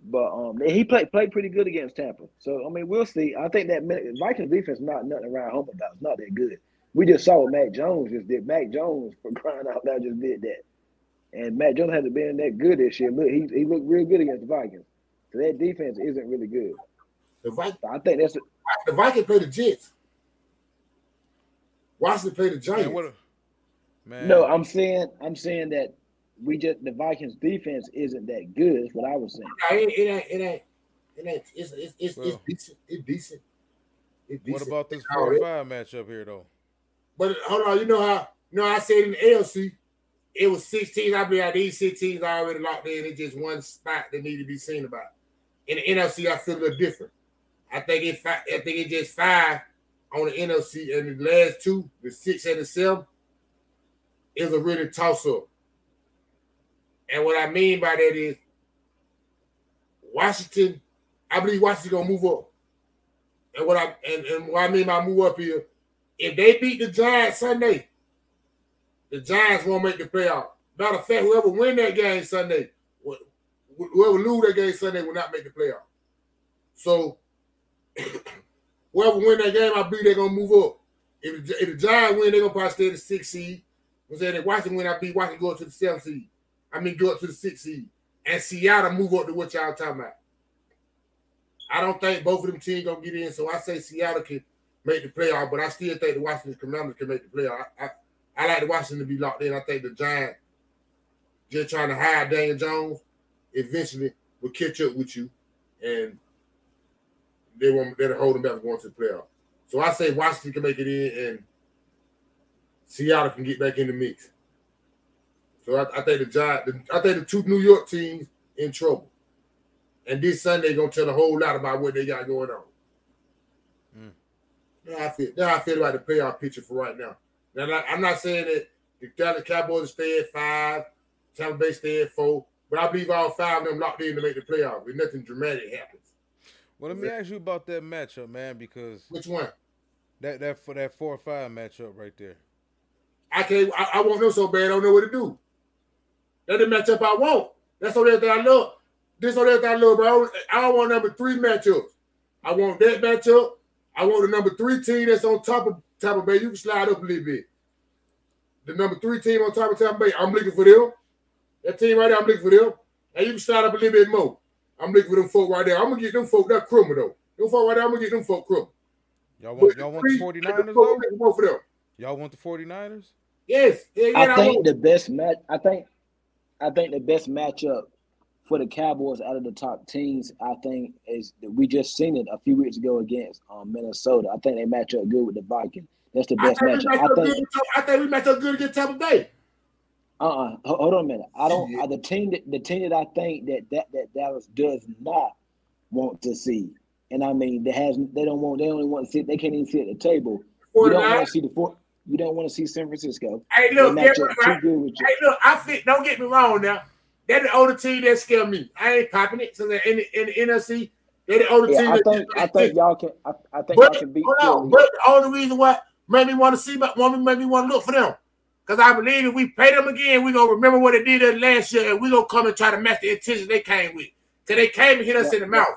but um, he played played pretty good against Tampa. So I mean, we'll see. I think that Vikings defense not nothing around home about. It's not that good. We just saw what Mac Jones just did. Mac Jones for crying out loud just did that, and Mac Jones hasn't been that good this year. Look, he he looked real good against the Vikings. So that defense isn't really good. The Vikings, So I think that's the Vikings play the Jets. Washington play the Giants. Man, what a, man. no. I'm saying I'm saying that we just the Vikings defense isn't that good. Is what I was saying. Nah, it, it ain't. It ain't. It ain't. It's it's it's, it's Well. decent. It's decent. It's what about this All four five matchup here though? But hold on, you know how you know how I said in the AFC, it was 16. I believe these 16 already locked in. It's just one spot that need to be seen about. In the NFC, I feel a little different. I think it fi- I think it just five on the NFC, and the last two, the six and the seven, is a really toss up. And what I mean by that is Washington, I believe Washington's gonna move up. And what I and, and what I mean by move up here, if they beat the Giants Sunday, the Giants won't make the playoff. Matter of fact, whoever win that game Sunday, wh- wh- whoever lose that game Sunday will not make the playoff. So whoever win that game, I believe they're gonna move up. If the, if the Giants win, they're gonna probably stay at the sixth seed. I'm saying if Washington win, I believe Washington go up to the seventh seed. I mean go up to the sixth seed. And Seattle move up to what y'all talking about. I don't think both of them teams gonna get in, so I say Seattle can make the playoff, but I still think the Washington Commanders can make the playoff. I, I, I like the Washington to be locked in. I think the Giants just trying to hide Daniel Jones eventually will catch up with you, and they won't they'll hold them back from going to the playoff. So I say Washington can make it in, and Seattle can get back in the mix. So I, I think the Giants, I think the two New York teams in trouble. And this Sunday gonna tell a whole lot about what they got going on. Mm. Now I feel now I feel about the playoff picture for right now. Like, I'm not saying that the Dallas Cowboys stay at five, Tampa Bay stay at four, but I believe all five of them locked in to make the playoff. If nothing dramatic happens. Well, let me ask you about that matchup, man, because Which one? that that for that four or five matchup right there. I can't. I, I won't know so bad. I don't know what to do. That's the matchup I want. That's all that I love. This all that I love, bro. I don't want number three matchups. I want that matchup. I want the number three team that's on top of Tampa Bay. You can slide up a little bit. The number three team on top of Tampa Bay. I'm looking for them. That team right there, I'm looking for them. And you can slide up a little bit more. I'm looking for them folk right there. I'm gonna get them folk that criminal though. Them folk right there, I'm gonna get them folk criminal. Y'all want y'all want the Three, 49ers folk, though? For them. Y'all want the 49ers? Yes. Yeah, yeah, I think want- the best match. I think, I think the best matchup for the Cowboys out of the top teams. I think is we just seen it a few weeks ago against um, Minnesota. I think they match up good with the Vikings. That's the best think, we matchup. match I up good think. I think we match up good against Tampa Bay. Uh. uh Hold on a minute. I don't. Yeah. uh, the team that the team that I think that that that Dallas does not want to see and I mean they has they don't want they only want to sit they can't even sit at the table. You don't want to see the four. You don't want to see San Francisco. Hey, look, hey, look, I fit. Don't get me wrong now. They're the only team that scare me. I ain't popping it. So in the, in the NFC, they're the only yeah, team. I think I think y'all can. I, I think but, y'all can beat. Hold on, but the only reason why made me want to see, but made me want to look for them. Because I believe if we pay them again, we're gonna remember what they did last year, and we're gonna come and try to match the intentions they came with. Because they came and hit us yeah, in the mouth.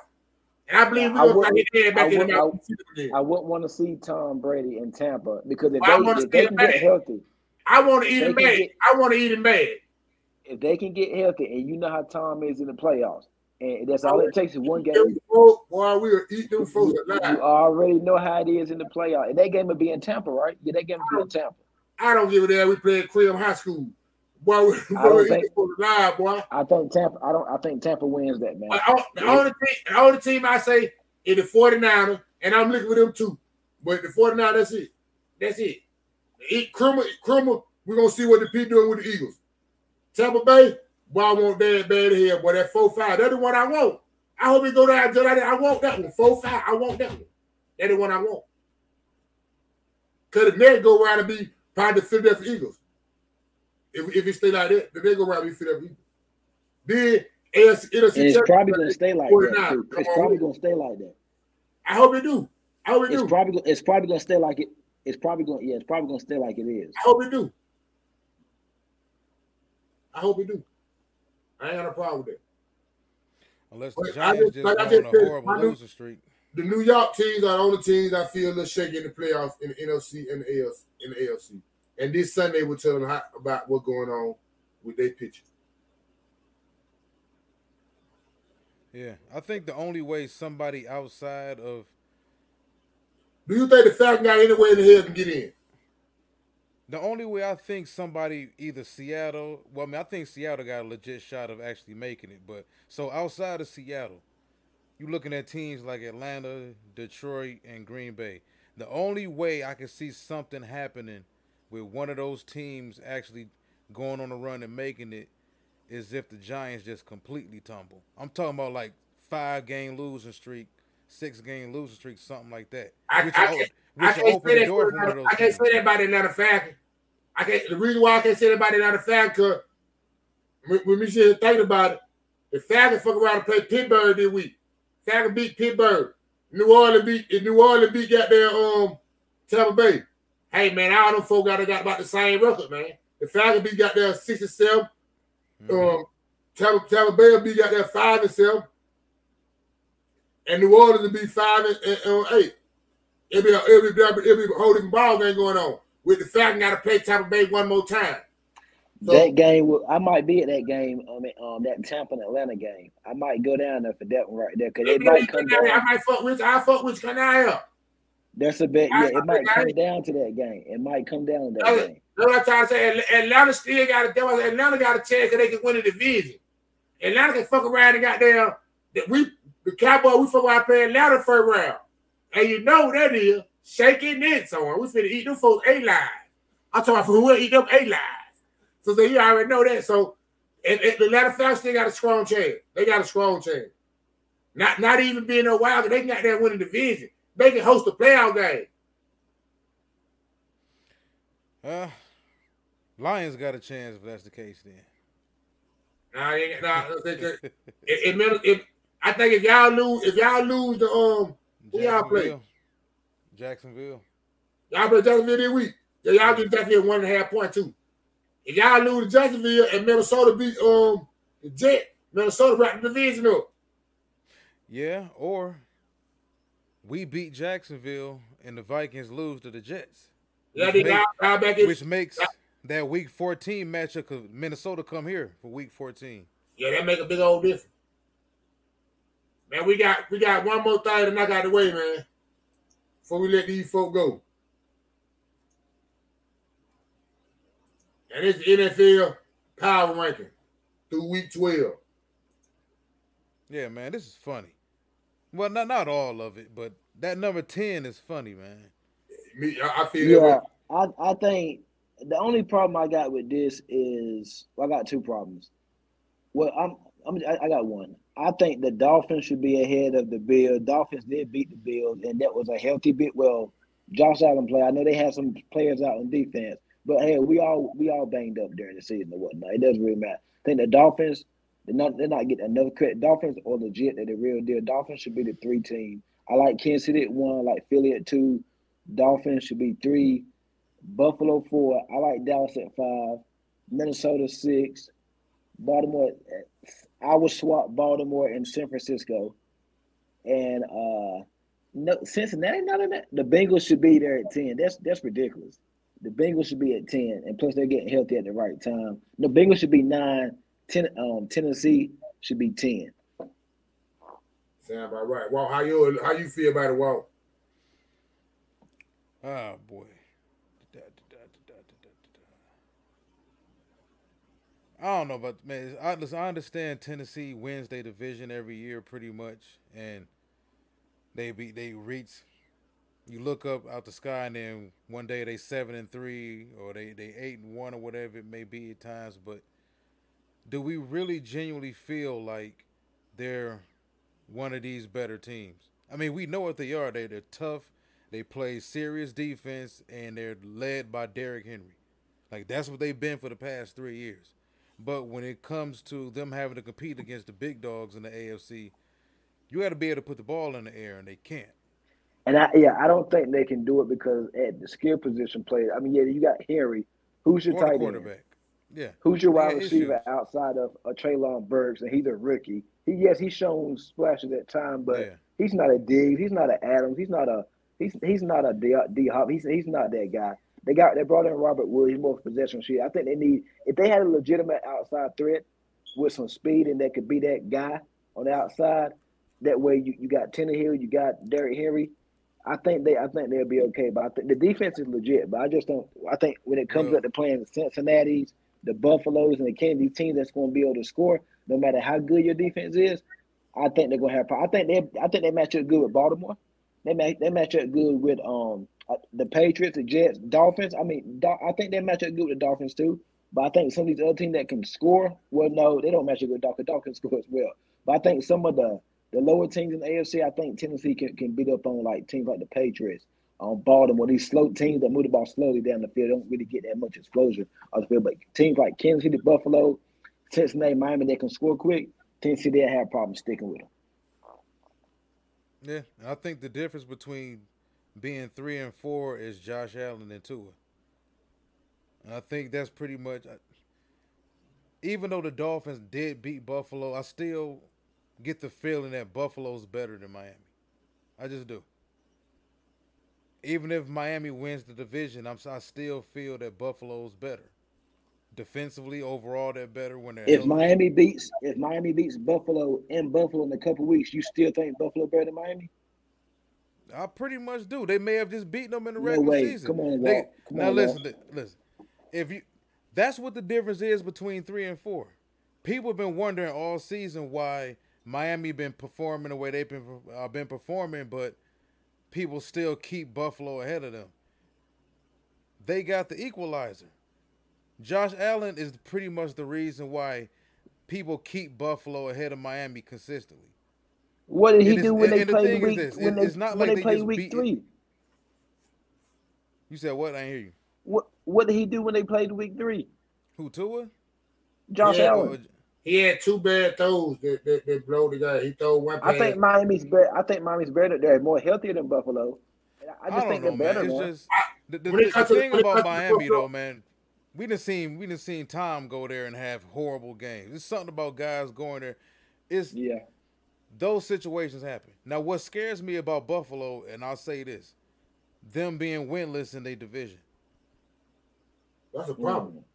And I believe we're gonna hit their back I in the mouth. I, I wouldn't want to see Tom Brady in Tampa because if well, they, if they get healthy, I want to eat him bad. Get, I want to eat him bad. If they can get healthy, and you know how Tom is in the playoffs, and that's all it takes is one game. Boy, we are eat them folks alive. You already know how it is in the playoffs. And that game would be in Tampa, right? Yeah, that game would be in Tampa. I don't give a damn. We played Queen High School. Boy, we, I don't think, live, boy. I think Tampa. I don't. I think Tampa wins that man. I, the, only team, the only team I say is the 49ers, and I'm looking for them too. But the 49ers, that's it. That's it. Eat Krummer, Krummer. We're gonna see what the P doing with the Eagles. Tampa Bay, boy, I want that bad here. Boy, that four five. That's the one I want. I hope he go down. Just like that. I want that one. Four five. I want that one. That's the one I want. Cause the next go around and be probably the Philadelphia Eagles. If, if it stay like that, then they go around and be Philadelphia Eagles. Then AFC, NFC and it's probably gonna stay like that. It's probably gonna stay like that. I hope it do. I hope it it's do. Probably, it's probably gonna stay like it. It's probably gonna yeah. It's probably gonna stay like it is. I hope it do. I hope it do. I ain't got a problem with that. Unless the Giants just, just like on a horrible loser streak. The New York teams are the only teams I feel a little shaky in the playoffs in the NFC and the AFC in the AFC. And this Sunday we'll tell them how, about what's going on with their pitching. Yeah, I think the only way somebody outside of Do you think the Falcons got any way in the hell can get in? The only way I think somebody either Seattle, well, I mean, I think Seattle got a legit shot of actually making it, but so outside of Seattle, you're looking at teams like Atlanta, Detroit, and Green Bay. The only way I can see something happening with one of those teams actually going on a run and making it is if the Giants just completely tumble. I'm talking about like five game losing streak, six game losing streak, something like that. I, I, I can't, say that, I can't say that about Atlanta Falcons. I can't. The reason why I can't say that about Atlanta Falcons, because when we sit think about it, the Falcons fuck around and play Pittsburgh this week. Falcons beat Pittsburgh. New Orleans beat if New Orleans beat got their um Tampa Bay. Hey man, all them folk got got about the same record, man. The Falcons beat got their 67. Mm-hmm. Um Tampa, Tampa Bay beat got their five and seven. And New Orleans will be five and, and, and eight. It'll be, it'll, be, it'll be a holding ball game going on with the Falcons got to play Tampa Bay one more time. So, that game, I might be at that game. I mean, um, that Tampa and Atlanta game. I might go down there for that one right there because it might come down. I might fuck with. I fuck with Kanaya. That's a bit. Yeah, it might come down to that game. It might come down to that game. That's what I'm trying to say. Atlanta still got a. Atlanta got a chance because they can win the division. Atlanta can fuck around and got there. That we the Cowboys we fuck around playing Atlanta first round, and you know what that is shaking it. So we finna eat them folks a live. I'm talking about for who will eat them a live. So, so you already know that. So and, and the Atlanta Falcons they got a strong chance. They got a strong chance. Not not even being a wild, they got that winning division. They can host a playoff game. Uh, Lions got a chance if that's the case. Then. Nah, nah it, it, it, I think if y'all lose, if y'all lose the um, who y'all play? Jacksonville. Y'all play Jacksonville this week. Yeah, y'all get Jacksonville one and a half point too. If y'all lose to Jacksonville and Minnesota beat um the Jet, Minnesota wrap the division up. Yeah, or we beat Jacksonville and the Vikings lose to the Jets. Yeah, they got back in. Which makes that week 14 matchup because Minnesota come here for week 14. Yeah, that make a big old difference. Man, we got we got one more thing to knock out the way, man. Before we let these folk go. And it's NFL power ranking through week 12. Yeah, man, this is funny. Well, not not all of it, but that number 10 is funny, man. Me, I, feel yeah. I, I think the only problem I got with this is well, I got two problems. Well, I'm, I'm I, got one. I think the Dolphins should be ahead of the Bills. Dolphins did beat the Bills, and that was a healthy bit. Well, Josh Allen play. I know they had some players out on defense, but hey, we all we all banged up during the season or whatnot. It doesn't really matter. I think the Dolphins, they're not they're not getting another credit. Dolphins are legit. They're the real deal. Dolphins should be the three team. I like Kansas City at one. I like Philly at two. Dolphins should be three. Buffalo four. I like Dallas at five. Minnesota six. Baltimore. I would swap Baltimore and San Francisco. And uh no Cincinnati not in that. The Bengals should be there at 10. That's that's ridiculous. The Bengals should be at 10, and plus they're getting healthy at the right time. The Bengals should be nine. Ten, um, Tennessee should be 10. Sound about right. Well, how you how you feel about it, Walt? Oh boy. I don't know, but man, I, listen, I understand Tennessee wins their division every year pretty much, and they be they reach. You look up out the sky, and then one day they seven and three, or they they eight and one, or whatever it may be at times. But do we really genuinely feel like they're one of these better teams? I mean, we know what they are. They they're tough. They play serious defense, and they're led by Derrick Henry. Like that's what they've been for the past three years. But when it comes to them having to compete against the big dogs in the AFC, you got to be able to put the ball in the air, and they can't. And I, yeah, I don't think they can do it because at the skill position play. I mean, yeah, you got Henry. Who's your tight end? Yeah. Who's your wide receiver issues. outside of a Treylon Burks, and he's a rookie. He yes, he's shown splashes at time, but Yeah. he's not a Diggs. He's not an Adams. He's not a he's he's not a D, D Hop. He's he's not that guy. They got they brought in Robert Woods. He's more possession shit. I think they need if they had a legitimate outside threat with some speed and that could be that guy on the outside. That way you, you got Tannehill, you got Derrick Henry. I think they I think they'll be okay. But I think the defense is legit. But I just don't. I think when it comes Well- up to playing the Cincinnati's, the Buffaloes, and the Kansas team that's going to be able to score, no matter how good your defense is, I think they're going to have. I think they I think they match up good with Baltimore. They match they match up good with um the Patriots, the Jets, Dolphins. I mean, I think they match up good with the Dolphins too. But I think some of these other teams that can score, well, no, they don't match up with Dolphins. Dolphins score as well. But I think some of the the lower teams in the AFC, I think Tennessee can, can beat up on like teams like the Patriots, on Baltimore. These slow teams that move the ball slowly down the field don't really get that much explosion on the field. But teams like Kansas City, Buffalo, Cincinnati, Miami, they can score quick. Tennessee, they'll have problems sticking with them. Yeah, I think the difference between being three and four is Josh Allen and Tua. I think that's pretty much. Even though the Dolphins did beat Buffalo, I still get the feeling that Buffalo's better than Miami. I just do. Even if Miami wins the division, I'm I still feel that Buffalo's better. Defensively, overall, they're better when they're If healthy. Miami beats if Miami beats Buffalo and Buffalo in a couple weeks, you still think Buffalo better than Miami? I pretty much do. They may have just beaten them in the No regular way. season. Come on, They- Come now on, listen, listen. If you, that's what the difference is between three and four. People have been wondering all season why Miami been performing the way they've been uh, been performing, but people still keep Buffalo ahead of them. They got the equalizer. Josh Allen is pretty much the reason why people keep Buffalo ahead of Miami consistently. What did he do when they played week when they when they they played week three? You said what? I didn't hear you. What what did he do when they played week three? Who Tua? Josh Yeah, Allen. He had two bad throws that, that, that blow the guy. He threw one pass. I think Miami's better. I think Miami's better. They're more healthier than Buffalo. I I just don't think know, they're better, man. It's just the, the, the- the thing about Miami though, man. We done seen we done seen Tom go there and have horrible games. It's something about guys going there. It's yeah. Those situations happen. Now, what scares me about Buffalo, and I'll say this, them being winless in their division. That's a hmm. problem.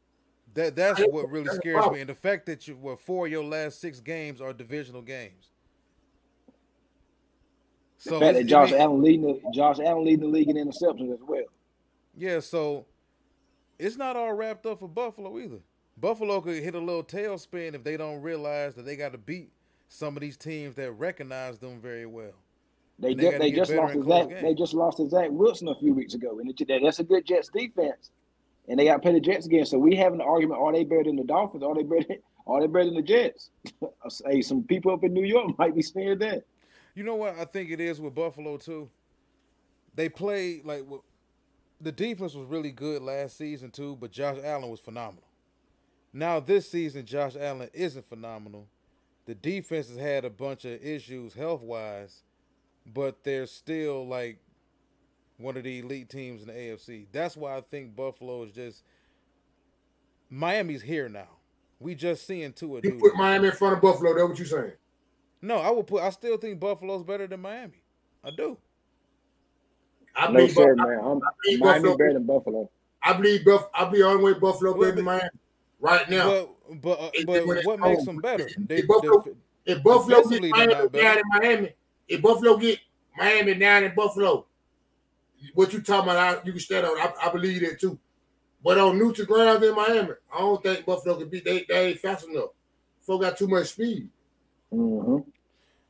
That that's That's- what really that's scares me, and the fact that you well, four of your last six games are divisional games. The fact that Josh I mean- Allen leading the Josh Allen leading the league in interceptions as well. Yeah, so it's not all wrapped up for Buffalo either. Buffalo could hit a little tailspin if they don't realize that they got to beat some of these teams that recognize them very well. They they just, they just lost to Zach. games. They just lost to Zach Wilson a few weeks ago, and it, that's a good Jets defense. And they got to play the Jets again. So we having an argument: Are they better than the Dolphins? Are they better? Are they better than the Jets? hey, some people up in New York might be saying that. You know what I think it is with Buffalo too. They played like the defense was really good last season too, but Josh Allen was phenomenal. Now this season, Josh Allen isn't phenomenal. The defense has had a bunch of issues health wise, but they're still like one of the elite teams in the AFC. That's why I think Buffalo is just Miami's here now. We just seeing two. of You put Miami in front of Buffalo. That's what you saying? No, I would put. I still think Buffalo's better than Miami. I do. I believe, no, sir, man. I'm, I Miami Buffalo, better than Buffalo. I believe Buff. I believe on way Buffalo better than Miami right now. But but, uh, but what makes them better? They, if Buffalo, if Buffalo get Miami down in Miami, if Buffalo get Miami down in Buffalo, what you talking about? You can stand on. I, I believe that too. But on neutral ground in Miami, I don't think Buffalo can beat. They, they ain't fast enough. Buffalo got too much speed. Mm-hmm.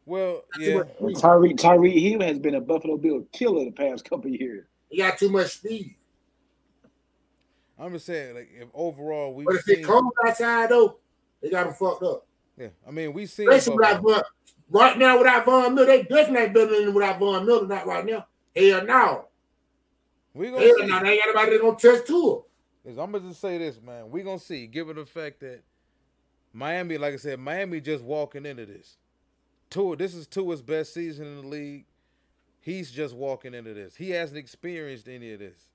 Well, yeah. Tyreek Tyreek Hill has been a Buffalo Bill killer the past couple years. He got too much speed. I'm just saying, like, if overall we. But if seen, cold outside though, they got him fucked up. Yeah, I mean we see. right now without Von Miller, they definitely better than without Von Miller. Not right now. Hell no. We gonna Hell see. no, they ain't got nobody gonna touch to him. I'm gonna just say this, man. We gonna see. Given the fact that Miami, like I said, Miami just walking into this. Tua, this is Tua's best season in the league. He's just walking into this. He hasn't experienced any of this.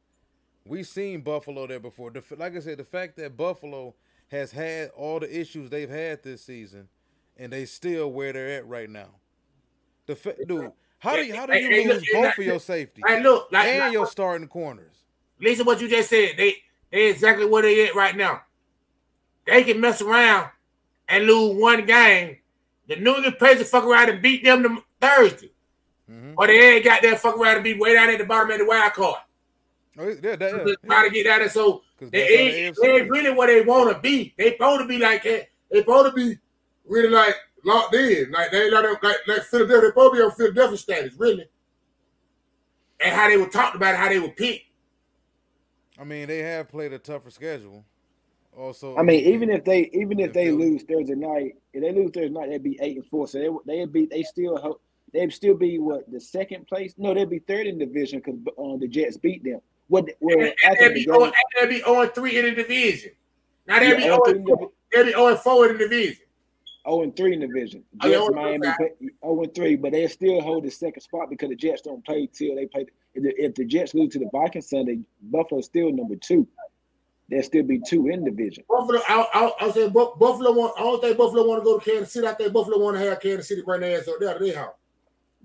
We've seen Buffalo there before. The, like I said, the fact that Buffalo has had all the issues they've had this season, and they still where they're at right now. The fa- dude, how do you how do you hey, lose hey, both of your safety hey, look, like, and like, your starting corners? Listen, what you just said. They they exactly where they at right now. They can mess around and lose one game. The New England Patriots fuck around and beat them the Thursday, mm-hmm. or they ain't got that fuck around and be way down at the bottom of the wild card. Oh, yeah, that, yeah, yeah. Try to get out of so they ain't, they ain't really what they want to be. They supposed to be like that. They supposed to be really like locked in. Like they like like, like Philadelphia. They supposed to be on Philadelphia status, really. And how they were talked about, how they were picked. I mean, they have played a tougher schedule. Also, I mean, even if they even if they lose Thursday night, if they lose Thursday night, they'd be eight and four. So they they'd be they still hope they'd still be what the second place? No, they'd be third in the division because um, the Jets beat them. What? Well, and, and they'd be, oh, they'd be 0 3 in the division. Now they'd yeah, be 0 4. They'd be 0 4 in the division. 0 and 3 in the division. Oh, Jets, oh, Miami, 0 and 3, but they still hold the second spot because the Jets don't play till they play. If the, if the Jets lose to the Vikings Sunday, Buffalo's still number two. There'll still be two in the division. Buffalo, I, I, I was Buffalo want. I don't think Buffalo want to go to Kansas City. I think Buffalo want to have Kansas City bring their ass up there to their house.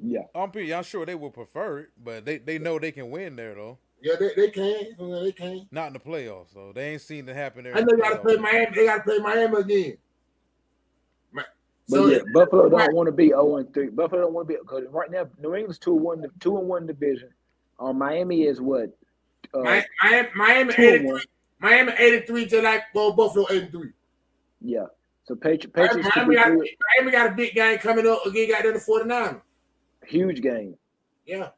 Yeah, um, I'm pretty. I'm sure they would prefer it, but they, they know they can win there though. Yeah, they, they can. They can. Not Not in the playoffs, so they ain't seen it happen there. I know they got to play Miami. They got to play Miami again. So yeah, Buffalo don't want to be 0 and 3. Buffalo don't want to be because right now New England's two and one two and one division. Um, Miami is what? Uh, Miami, Miami eight three. Miami eight three, just like well, Buffalo eight three. Yeah. So Patriots. Patriots Miami, got, Miami got a big game coming up again. Got them the 49. Huge game. Yeah.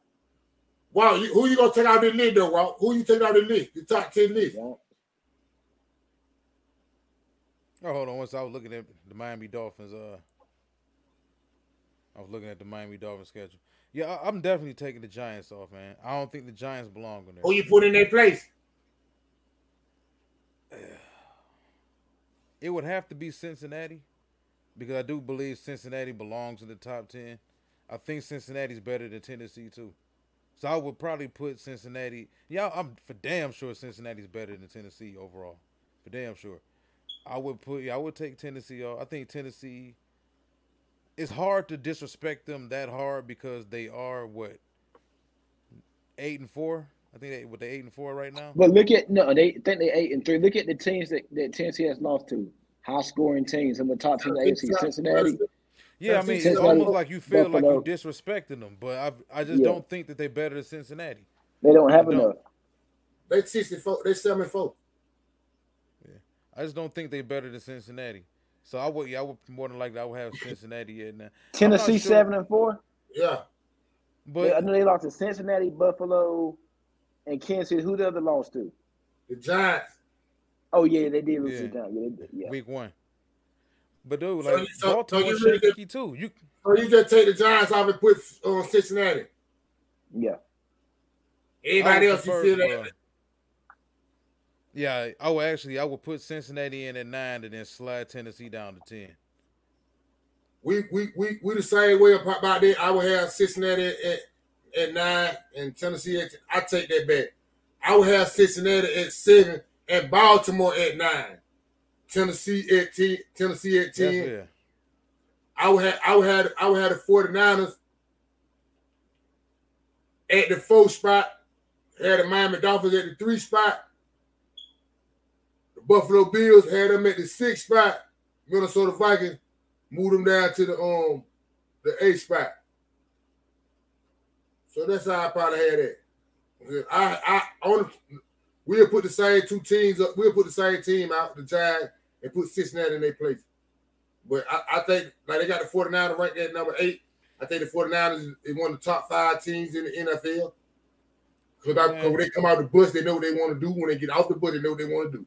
Wow, you, who you gonna take out the list though, Wow? Who you take out the list? The top ten list. Yeah. Oh, hold on. Once I was looking at the Miami Dolphins, uh, I was looking at the Miami Dolphins schedule. Yeah, I, am definitely taking the Giants off, man. I don't think the Giants belong in there. Who you put in their place? It would have to be Cincinnati because I do believe Cincinnati belongs in the top ten. I think Cincinnati's better than Tennessee too. So I would probably put Cincinnati. Yeah, I'm for damn sure Cincinnati's better than Tennessee overall. For damn sure. I would put. Yeah, I would take Tennessee off. I think Tennessee. It's hard to disrespect them that hard because they are what eight and four. I think they what they eight and four right now. But look at no, they think they eight and three. Look at the teams that, that Tennessee has lost to. High scoring teams in the top team in the AFC. Cincinnati, yeah, I mean, it's almost like you feel Buffalo. like you're disrespecting them, but I I just yeah. don't think that they're better than Cincinnati. They don't have enough. They sixty four. They seven four. Yeah, I just don't think they're better than Cincinnati. So I would, yeah, I would more than likely I would have Cincinnati yet now. Tennessee sure. seven and four. Yeah, but yeah, I know they lost to Cincinnati, Buffalo, and Kansas City. Who the other lost to? The Giants. Oh yeah, they did lose yeah. to the Giants. Yeah, Week one. But dude, So like you- so- so Baltimore you really shaky too. You So you just take the Giants off and put on Cincinnati. Yeah. Everybody I would else, you prefer, feel that? uh, Yeah, I would actually I would put Cincinnati in at nine and then slide Tennessee down to ten. We we we we the same way about that. I would have Cincinnati at, at nine and Tennessee at. I take that back. I would have Cincinnati at seven and Baltimore at nine. Tennessee at ten. Tennessee at ten. I would have I would have I would have the 49ers at the four spot. Had the Miami Dolphins at the three spot. The Buffalo Bills had them at the six spot. Minnesota Vikings moved them down to the um the eight spot. So that's how I probably had it. I I on we'll put the same two teams up. We'll put the same team out, the Giants, and put Cincinnati in their place. But I, I think like they got the 49ers ranked at number eight. I think the 49ers is- one of the top five teams in the NFL. Because when they come out the bus, they know what they want to do. When they get off the bus, they know what they want to do.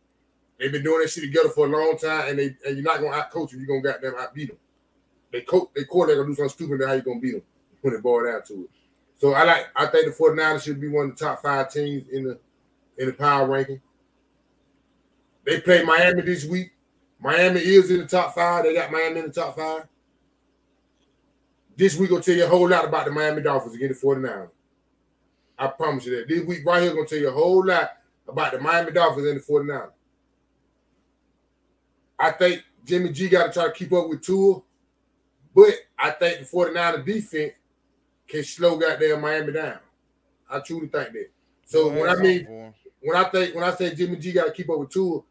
They've been doing that shit together for a long time, and they and you're not gonna out coach them. You're gonna goddamn out beat them. They coach, they quarterback gonna do something stupid. Then how you gonna beat them when it boil down to it? So I like. I think the 49ers should be one of the top five teams in the in the power ranking. They play Miami this week. Miami is in the top five. They got Miami in the top five. This week will tell you a whole lot about the Miami Dolphins against the 49ers. I promise you that. This week right here gonna tell you a whole lot about the Miami Dolphins and the 49ers. I think Jimmy G got to try to keep up with Tua, but I think the 49er defense can slow goddamn Miami down. I truly think that. So Go when I mean when I think when I say Jimmy G got to keep up with Tua,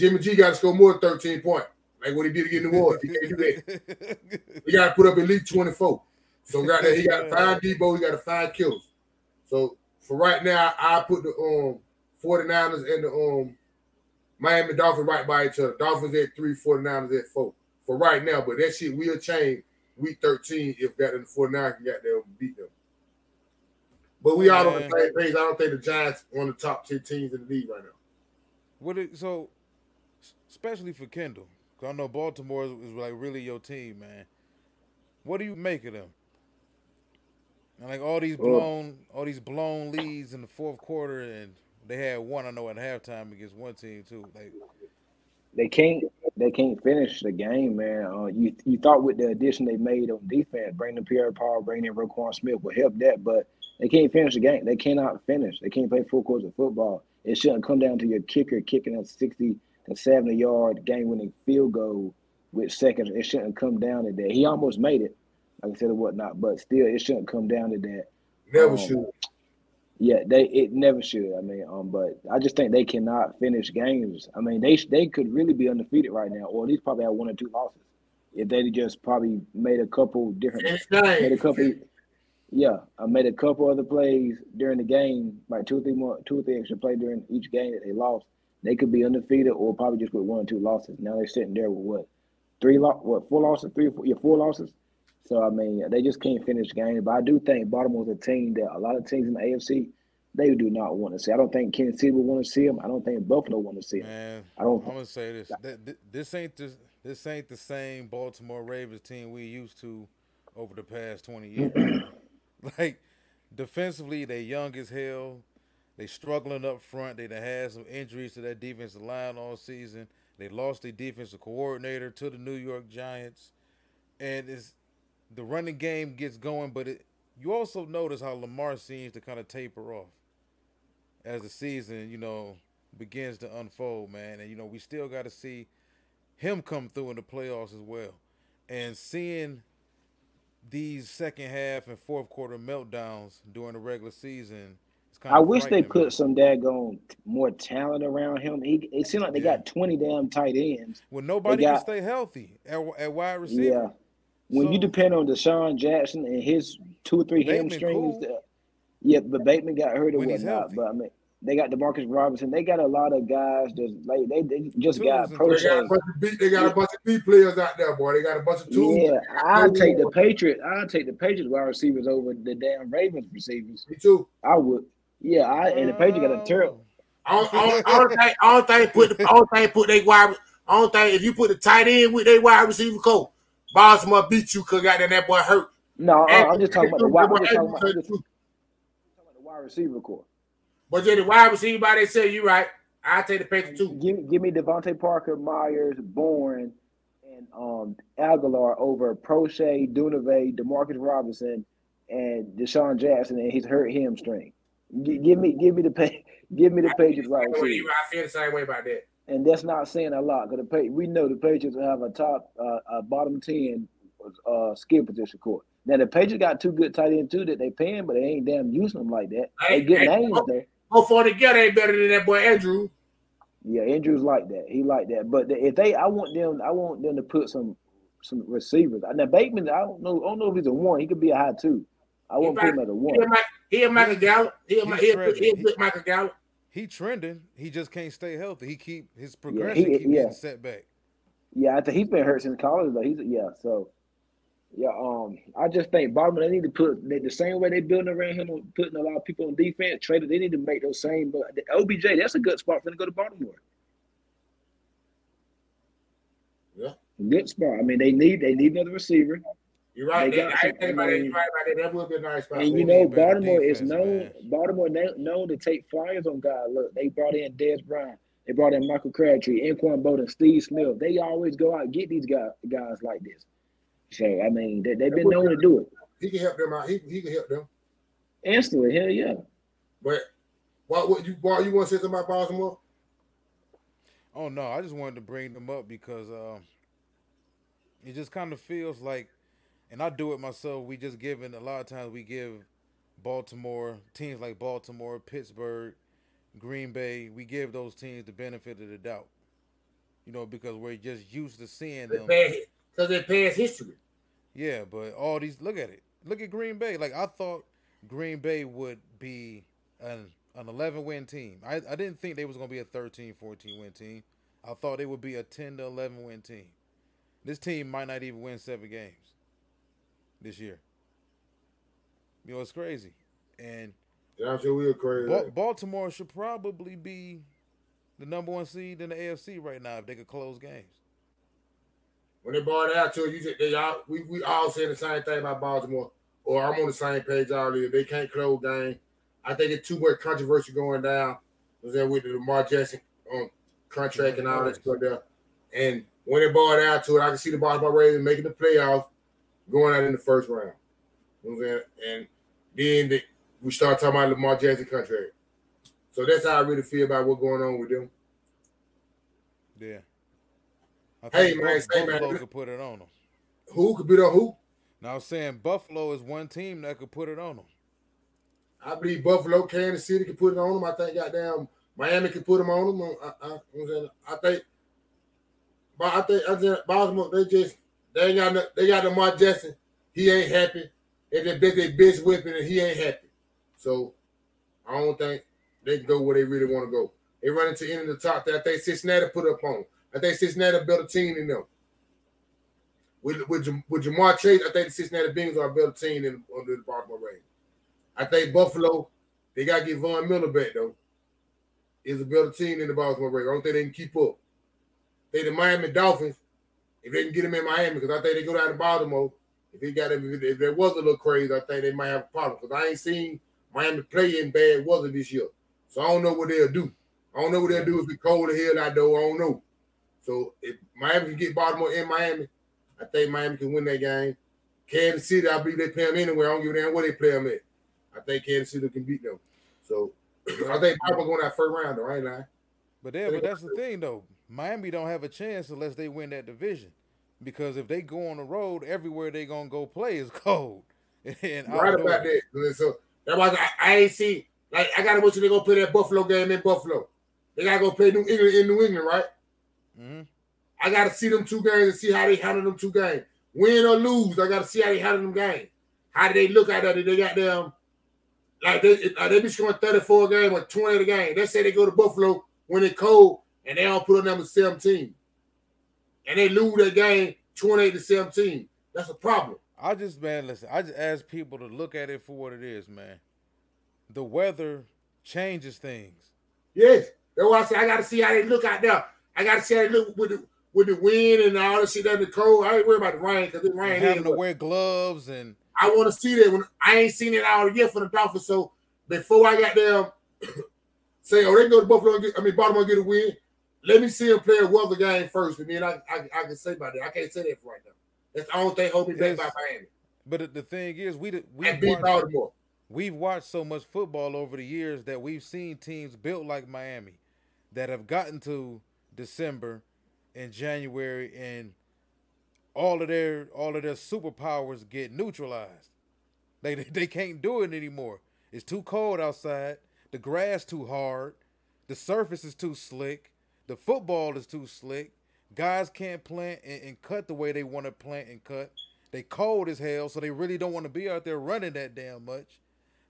Jimmy G got to score more than 13 points, like what he did against New Orleans. He can't do that. He got to put up at least 24. So got that he got to find Deebo, he got to find kills. So for right now, I put the um 49ers and the um Miami Dolphins right by each other. Dolphins at three, 49ers at four. For right now, but that shit will change week 13 if got the 49ers can get there beat them. But we all on the same page. I don't think the Giants one of the top 10 teams in the league right now. What so, especially for Kendall. Cause I know Baltimore is, is like really your team, man. What do you make of them? And like all these blown, all these blown leads in the fourth quarter, and they had one I know at halftime against one team too. Like, They can't they can't finish the game, man. Uh, you you thought with the addition they made on defense, bringing Pierre Paul, bringing in Roquan Smith would help that, but they can't finish the game. They cannot finish. They can't play full quarters of football. It shouldn't come down to your kicker kicking a sixty to seventy yard game winning field goal with seconds. It shouldn't come down to that. He almost made it, like I said, or whatnot, but still, it shouldn't come down to that. Never Um, should. Yeah, they it never should. I mean, um, but I just think they cannot finish games. I mean, they they could really be undefeated right now, or at least probably have one or two losses if they just probably made a couple different, Finish made a couple, yeah, I made a couple other plays during the game, like two or three more, two or three extra play during each game that they lost. They could be undefeated, or probably just with one or two losses. Now they're sitting there with what three lo- what four losses, three or four, yeah, four losses. So I mean, they just can't finish games. But I do think Baltimore's a team that a lot of teams in the AFC they do not want to see. I don't think Kansas City would want to see them. I don't think Buffalo want to see them. man, I don't. I'm gonna say this: that, this ain't the this ain't the same Baltimore Ravens team we used to over the past 20 years. like defensively, they young as hell. They struggling up front. They done had some injuries to that defensive line all season. They lost their defensive coordinator to the New York Giants, and it's the running game gets going. But it, you also notice how Lamar seems to kind of taper off as the season, you know, begins to unfold, man. And you know, we still got to see him come through in the playoffs as well. And seeing these second half and fourth quarter meltdowns during the regular season, I of wish they frightening, put man. some daggone more talent around him. He it seemed like they Yeah. got twenty damn tight ends. when nobody got- can stay healthy at, at wide receiver. Yeah. When you depend on DeSean Jackson and his two or three Bateman hamstrings, cool. uh, yeah, but Bateman got hurt or When whatnot. But I mean, they got Demarcus Robinson. They got a lot of guys just like they, they just Tools got pro They got a bunch of B, they got a bunch of B players out there, boy. They got a bunch of tools. Yeah, I'll take the Patriot. I'll take the Patriots wide receivers over the damn Ravens receivers. Me too. I would. Yeah, I and the Patriots got a terrible. I don't, I don't, think I don't think put I don't think put they wide I I don't think if you put the tight end with their wide receiver coach, Baltimore beat you because got that boy hurt. No, And- I'm just talking about the wide. I'm just talking about, just talking about the wide receiver core. But then the wide receiver, by they say you right. I take the Patriots too. Give, give me DeVante Parker, Meyers, Bourne, and um, Agholor over Proche, Duvernay, Demarcus Robinson, and DeSean Jackson and he's hurt hamstring. G- give me, give me the pay, give me the Patriots wide I feel the same way about that. and that's not saying a lot because the Pa- we know the Patriots have a top, uh, a bottom ten uh, skill position core. Now the Patriots got two good tight ends too that they paying, but they ain't damn using them like that. They Hey, good hey, names oh. though. Both for together ain't better than that boy Andrew. Yeah, Andrews like that. He like that. But if they, I want them, I want them to put some some receivers. Now Bateman, I don't know, I don't know if he's a one. He could be a high two. I won't put him at a one. a Mike, he a Michael Gallup. He a, He's he a, shredded. he a good Michael Gallup. He trending. He just can't stay healthy. He keep his he- progression keep yeah. getting set back. Yeah, I think he's been hurt since college though. He's yeah, so yeah. Um, I just think Baltimore they need to put they, the same way they building around him, putting a lot of people on defense. Traded, they need to make those same. But the OBJ, that's a good spot for them to go to Baltimore. Yeah. good spot. I mean, they need they need another receiver. You're right. They That, got I ain't some- think about I that. mean- You're right about that. That would be a nice spot. And you know, need better Baltimore is known. man. Baltimore known, known to take flyers on guys. Look, they brought in Dez Bryant. They brought in Michael Crabtree, Anquan Boldin, Steve Smith. They always go out and get these guys guys like this. So I mean, they, they've been known to do it he can help them out. He, he can help them. instantly. Hell yeah. But why what you what you want to say something about Baltimore? Oh no, I just wanted to bring them up because um, it just kind of feels like, and I do it myself. We just given a lot of times we give Baltimore teams like Baltimore, Pittsburgh, Green Bay. We give those teams the benefit of the doubt, you know, because we're just used to seeing them. Because they past history. Yeah, but all these look at it. Look at Green Bay. Like I thought Green Bay would be an an 11 win team. I, I didn't think they was going to be a 13 14 win team. I thought they would be a 10 to 11 win team. This team might not even win 7 games this year. You know, it's crazy. And Yeah, I'm sure we were crazy. Ba- Baltimore should probably be the number 1 seed in the AFC right now if they could close games. when they brought it out to you, you said they all we, we all saying the same thing about Baltimore. Or I'm on the same page all here. They can't close game. I think it's too much controversy going down. Was there with the Lamar Jackson um, contract and all that stuff there. And when they brought it out to it, I can see the Baltimore Ravens making the playoffs, going out in the first round. You know what I'm saying? And then they, we start talking about Lamar Jackson contract. So that's how I really feel about what's going on with them. Yeah. I Hey, man, Buff- say, man, Buffalo look- could put it on them. Who could beat on who? Now I'm saying Buffalo is one team that could put it on them. I believe Buffalo, Kansas City can put it on them. I think goddamn Miami can put them on them. I, I, I'm saying, I think, but I think I think Baltimore they just they ain't got no, they got Lamar Jackson. He ain't happy. They just bet their bitch whipping and he ain't happy. So I don't think they can go where they really want to go. They run into any of the top that I think Cincinnati put up on. I think Cincinnati built a team in them. With with, with Ja'Marr Chase, I think the Cincinnati Bengals are a better team than under the Baltimore Ravens. I think Buffalo, they got to get Von Miller back, though. Is a better team than the Baltimore Ravens. I don't think they can keep up. They the Miami Dolphins, if they can get them in Miami, because I think they go down to Baltimore. If they got them, if there was a little crazy, I think they might have a problem. Because I ain't seen Miami play in bad weather this year. So I don't know what they'll do. I don't know what they'll do if it's cold as hell out there. I don't know. So if Miami can get Baltimore in Miami, I think Miami can win that game. Kansas City, I believe they play them anyway. I don't give a damn where they play them at. I think Kansas City can beat them. So I think Baltimore going that first round though. I ain't lying. But yeah, but that's the thing though. Miami don't have a chance unless they win that division. Because if they go on the road, everywhere they gonna go play is cold. And right outdoors. about that. So that's why I, I ain't see like I gotta wait till they go play that Buffalo game in Buffalo. They gotta go play New England in New England, right? Mhm. I gotta see them two games and see how they handle them two games. Win or lose, I gotta see how they handle them games. How do they look at that? Did they got them like they they be scoring 34 a game or 20 a game? They say they go to Buffalo when it's cold and they don't put on number 17. And they lose that game 28 to 17. That's a problem. I just man, listen, I just ask people to look at it for what it is, man. The weather changes things. Yes. That's why I say I gotta see how they look out there. I gotta see how they look with the with the wind and all that shit that the cold. I ain't worried about the rain because it rain. having to wear gloves and I want to see that when I ain't seen it all year for the Dolphins. So before I got them say, oh, they go to Buffalo, and get, I mean Baltimore and get a win. Let me see him play a weather game first, and then I, I I can say about that. I can't say that for right now. That's the only thing holding me back by Miami. but the- the thing is we we beat Baltimore. We've watched so much football over the years that we've seen teams built like Miami that have gotten to December and January and all of their all of their superpowers get neutralized. They they can't do it anymore. It's too cold outside. The grass too hard. The surface is too slick. The football is too slick. Guys can't plant and, and cut the way they want to plant and cut. They cold as hell, so they really don't want to be out there running that damn much.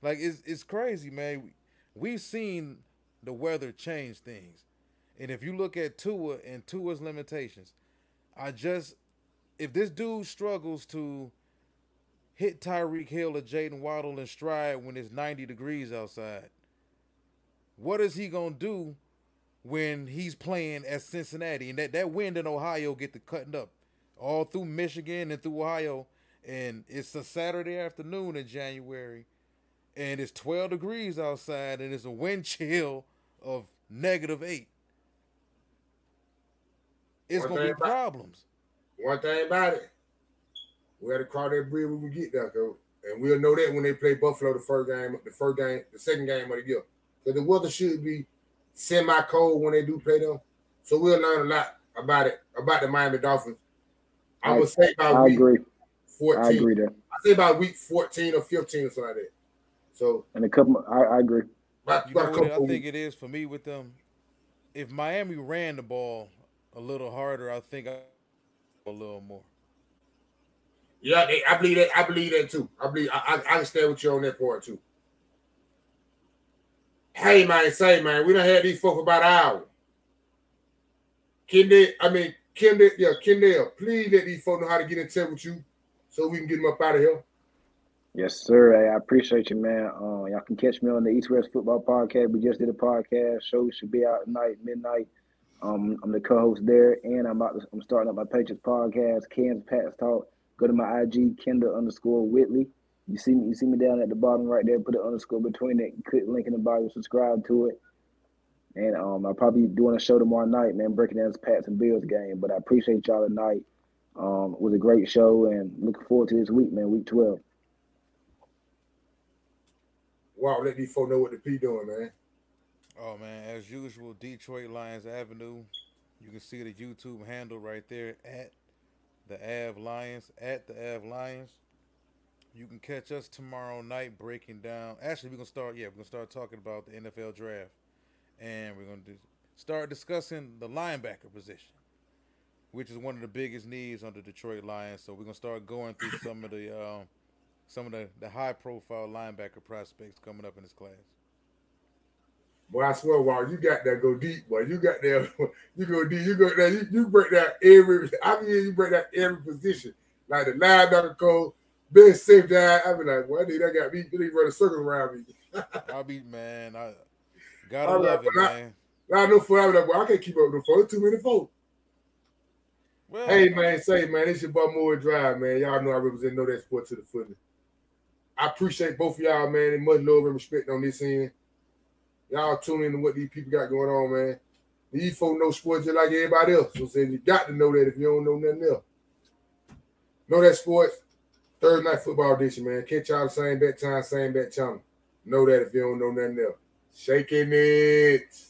Like it's it's crazy, man. We've seen the weather change things, and if you look at Tua and Tua's limitations, I just if this dude struggles to hit Tyreek Hill or Jaylen Waddle in stride when it's 90 degrees outside, what is he gonna do when he's playing at Cincinnati and that, that wind in Ohio get the cutting up all through Michigan and through Ohio, and it's a Saturday afternoon in January, and it's 12 degrees outside, and it's a wind chill of negative eight. It's One gonna be about- problems. One thing about it, we had to cross that bridge when we get there, though. And we'll know that when they play Buffalo the first game, the first game, the second game of the year. So the weather should be semi cold when they do play them. So we'll learn a lot about it, about the Miami Dolphins. I would say about I week agree. 14. I agree there. I say about week 14 or 15 or something like that. So And a couple, I, I agree. about, You about a what I think weeks. it is for me with them? If Miami ran the ball a little harder, I think I a little more. Yeah, they, I believe that. I believe that too. I believe I, I, I can stand with you on that part too. Hey man, say man, we don't have these folks about an hour. Kendall, I mean Kendall, yeah, Kendall, please let these folks know how to get in touch with you so we can get them up out of here. Yes, sir. Hey, I appreciate you, man. Uh, y'all can catch me on the East West Football Podcast. We just did a podcast. Show should be out tonight, midnight. Um, I'm the co-host there, and I'm about to, I'm starting up my Patriots podcast, Kansas Pats Talk. Go to my IG, Kendall underscore Whitley. You see me, you see me down at the bottom right there. Put an underscore between it. Click link in the bio. Subscribe to it. And um, I'll probably be doing a show tomorrow night, man, breaking down this Pats and Bills game. But I appreciate y'all tonight. Um, it was a great show, and looking forward to this week, man. Week 12. Wow, let these folks know what the P doing, man. Oh man, as usual, Detroit Lions Avenue. You can see the YouTube handle right there at the Av Lions at the Av Lions. You can catch us tomorrow night breaking down. Actually, we're gonna start. Yeah, we're gonna start talking about the NFL draft, and we're gonna do, start discussing the linebacker position, which is one of the biggest needs on the Detroit Lions. So we're gonna start going through some of the um, some of the, the high profile linebacker prospects coming up in this class. Boy, I swear, wow, you got that go deep, boy. You got there, you go deep, you go there, you, you break down every I mean you break down every position. Like the linebacker code, best safe guy. I be like, well, dude, that got me, they run a circle around me. I'll be man. I gotta right, love it, but I- man. I know for I be like, well, I can't keep up with the folks. Too many folks. Well, Hey man, say man, it's your boy Moore Drive, man. Y'all know I represent know that sport to the footy. I appreciate both of y'all, man, and much love and respect on this end. Y'all tune in to what these people got going on, man. These folks know sports just like everybody else. So say you got to know that if you don't know nothing else. Know that sports. Thursday night football edition, man. Catch y'all the same bet time, same bet channel. Know that if you don't know nothing else. Shaking it.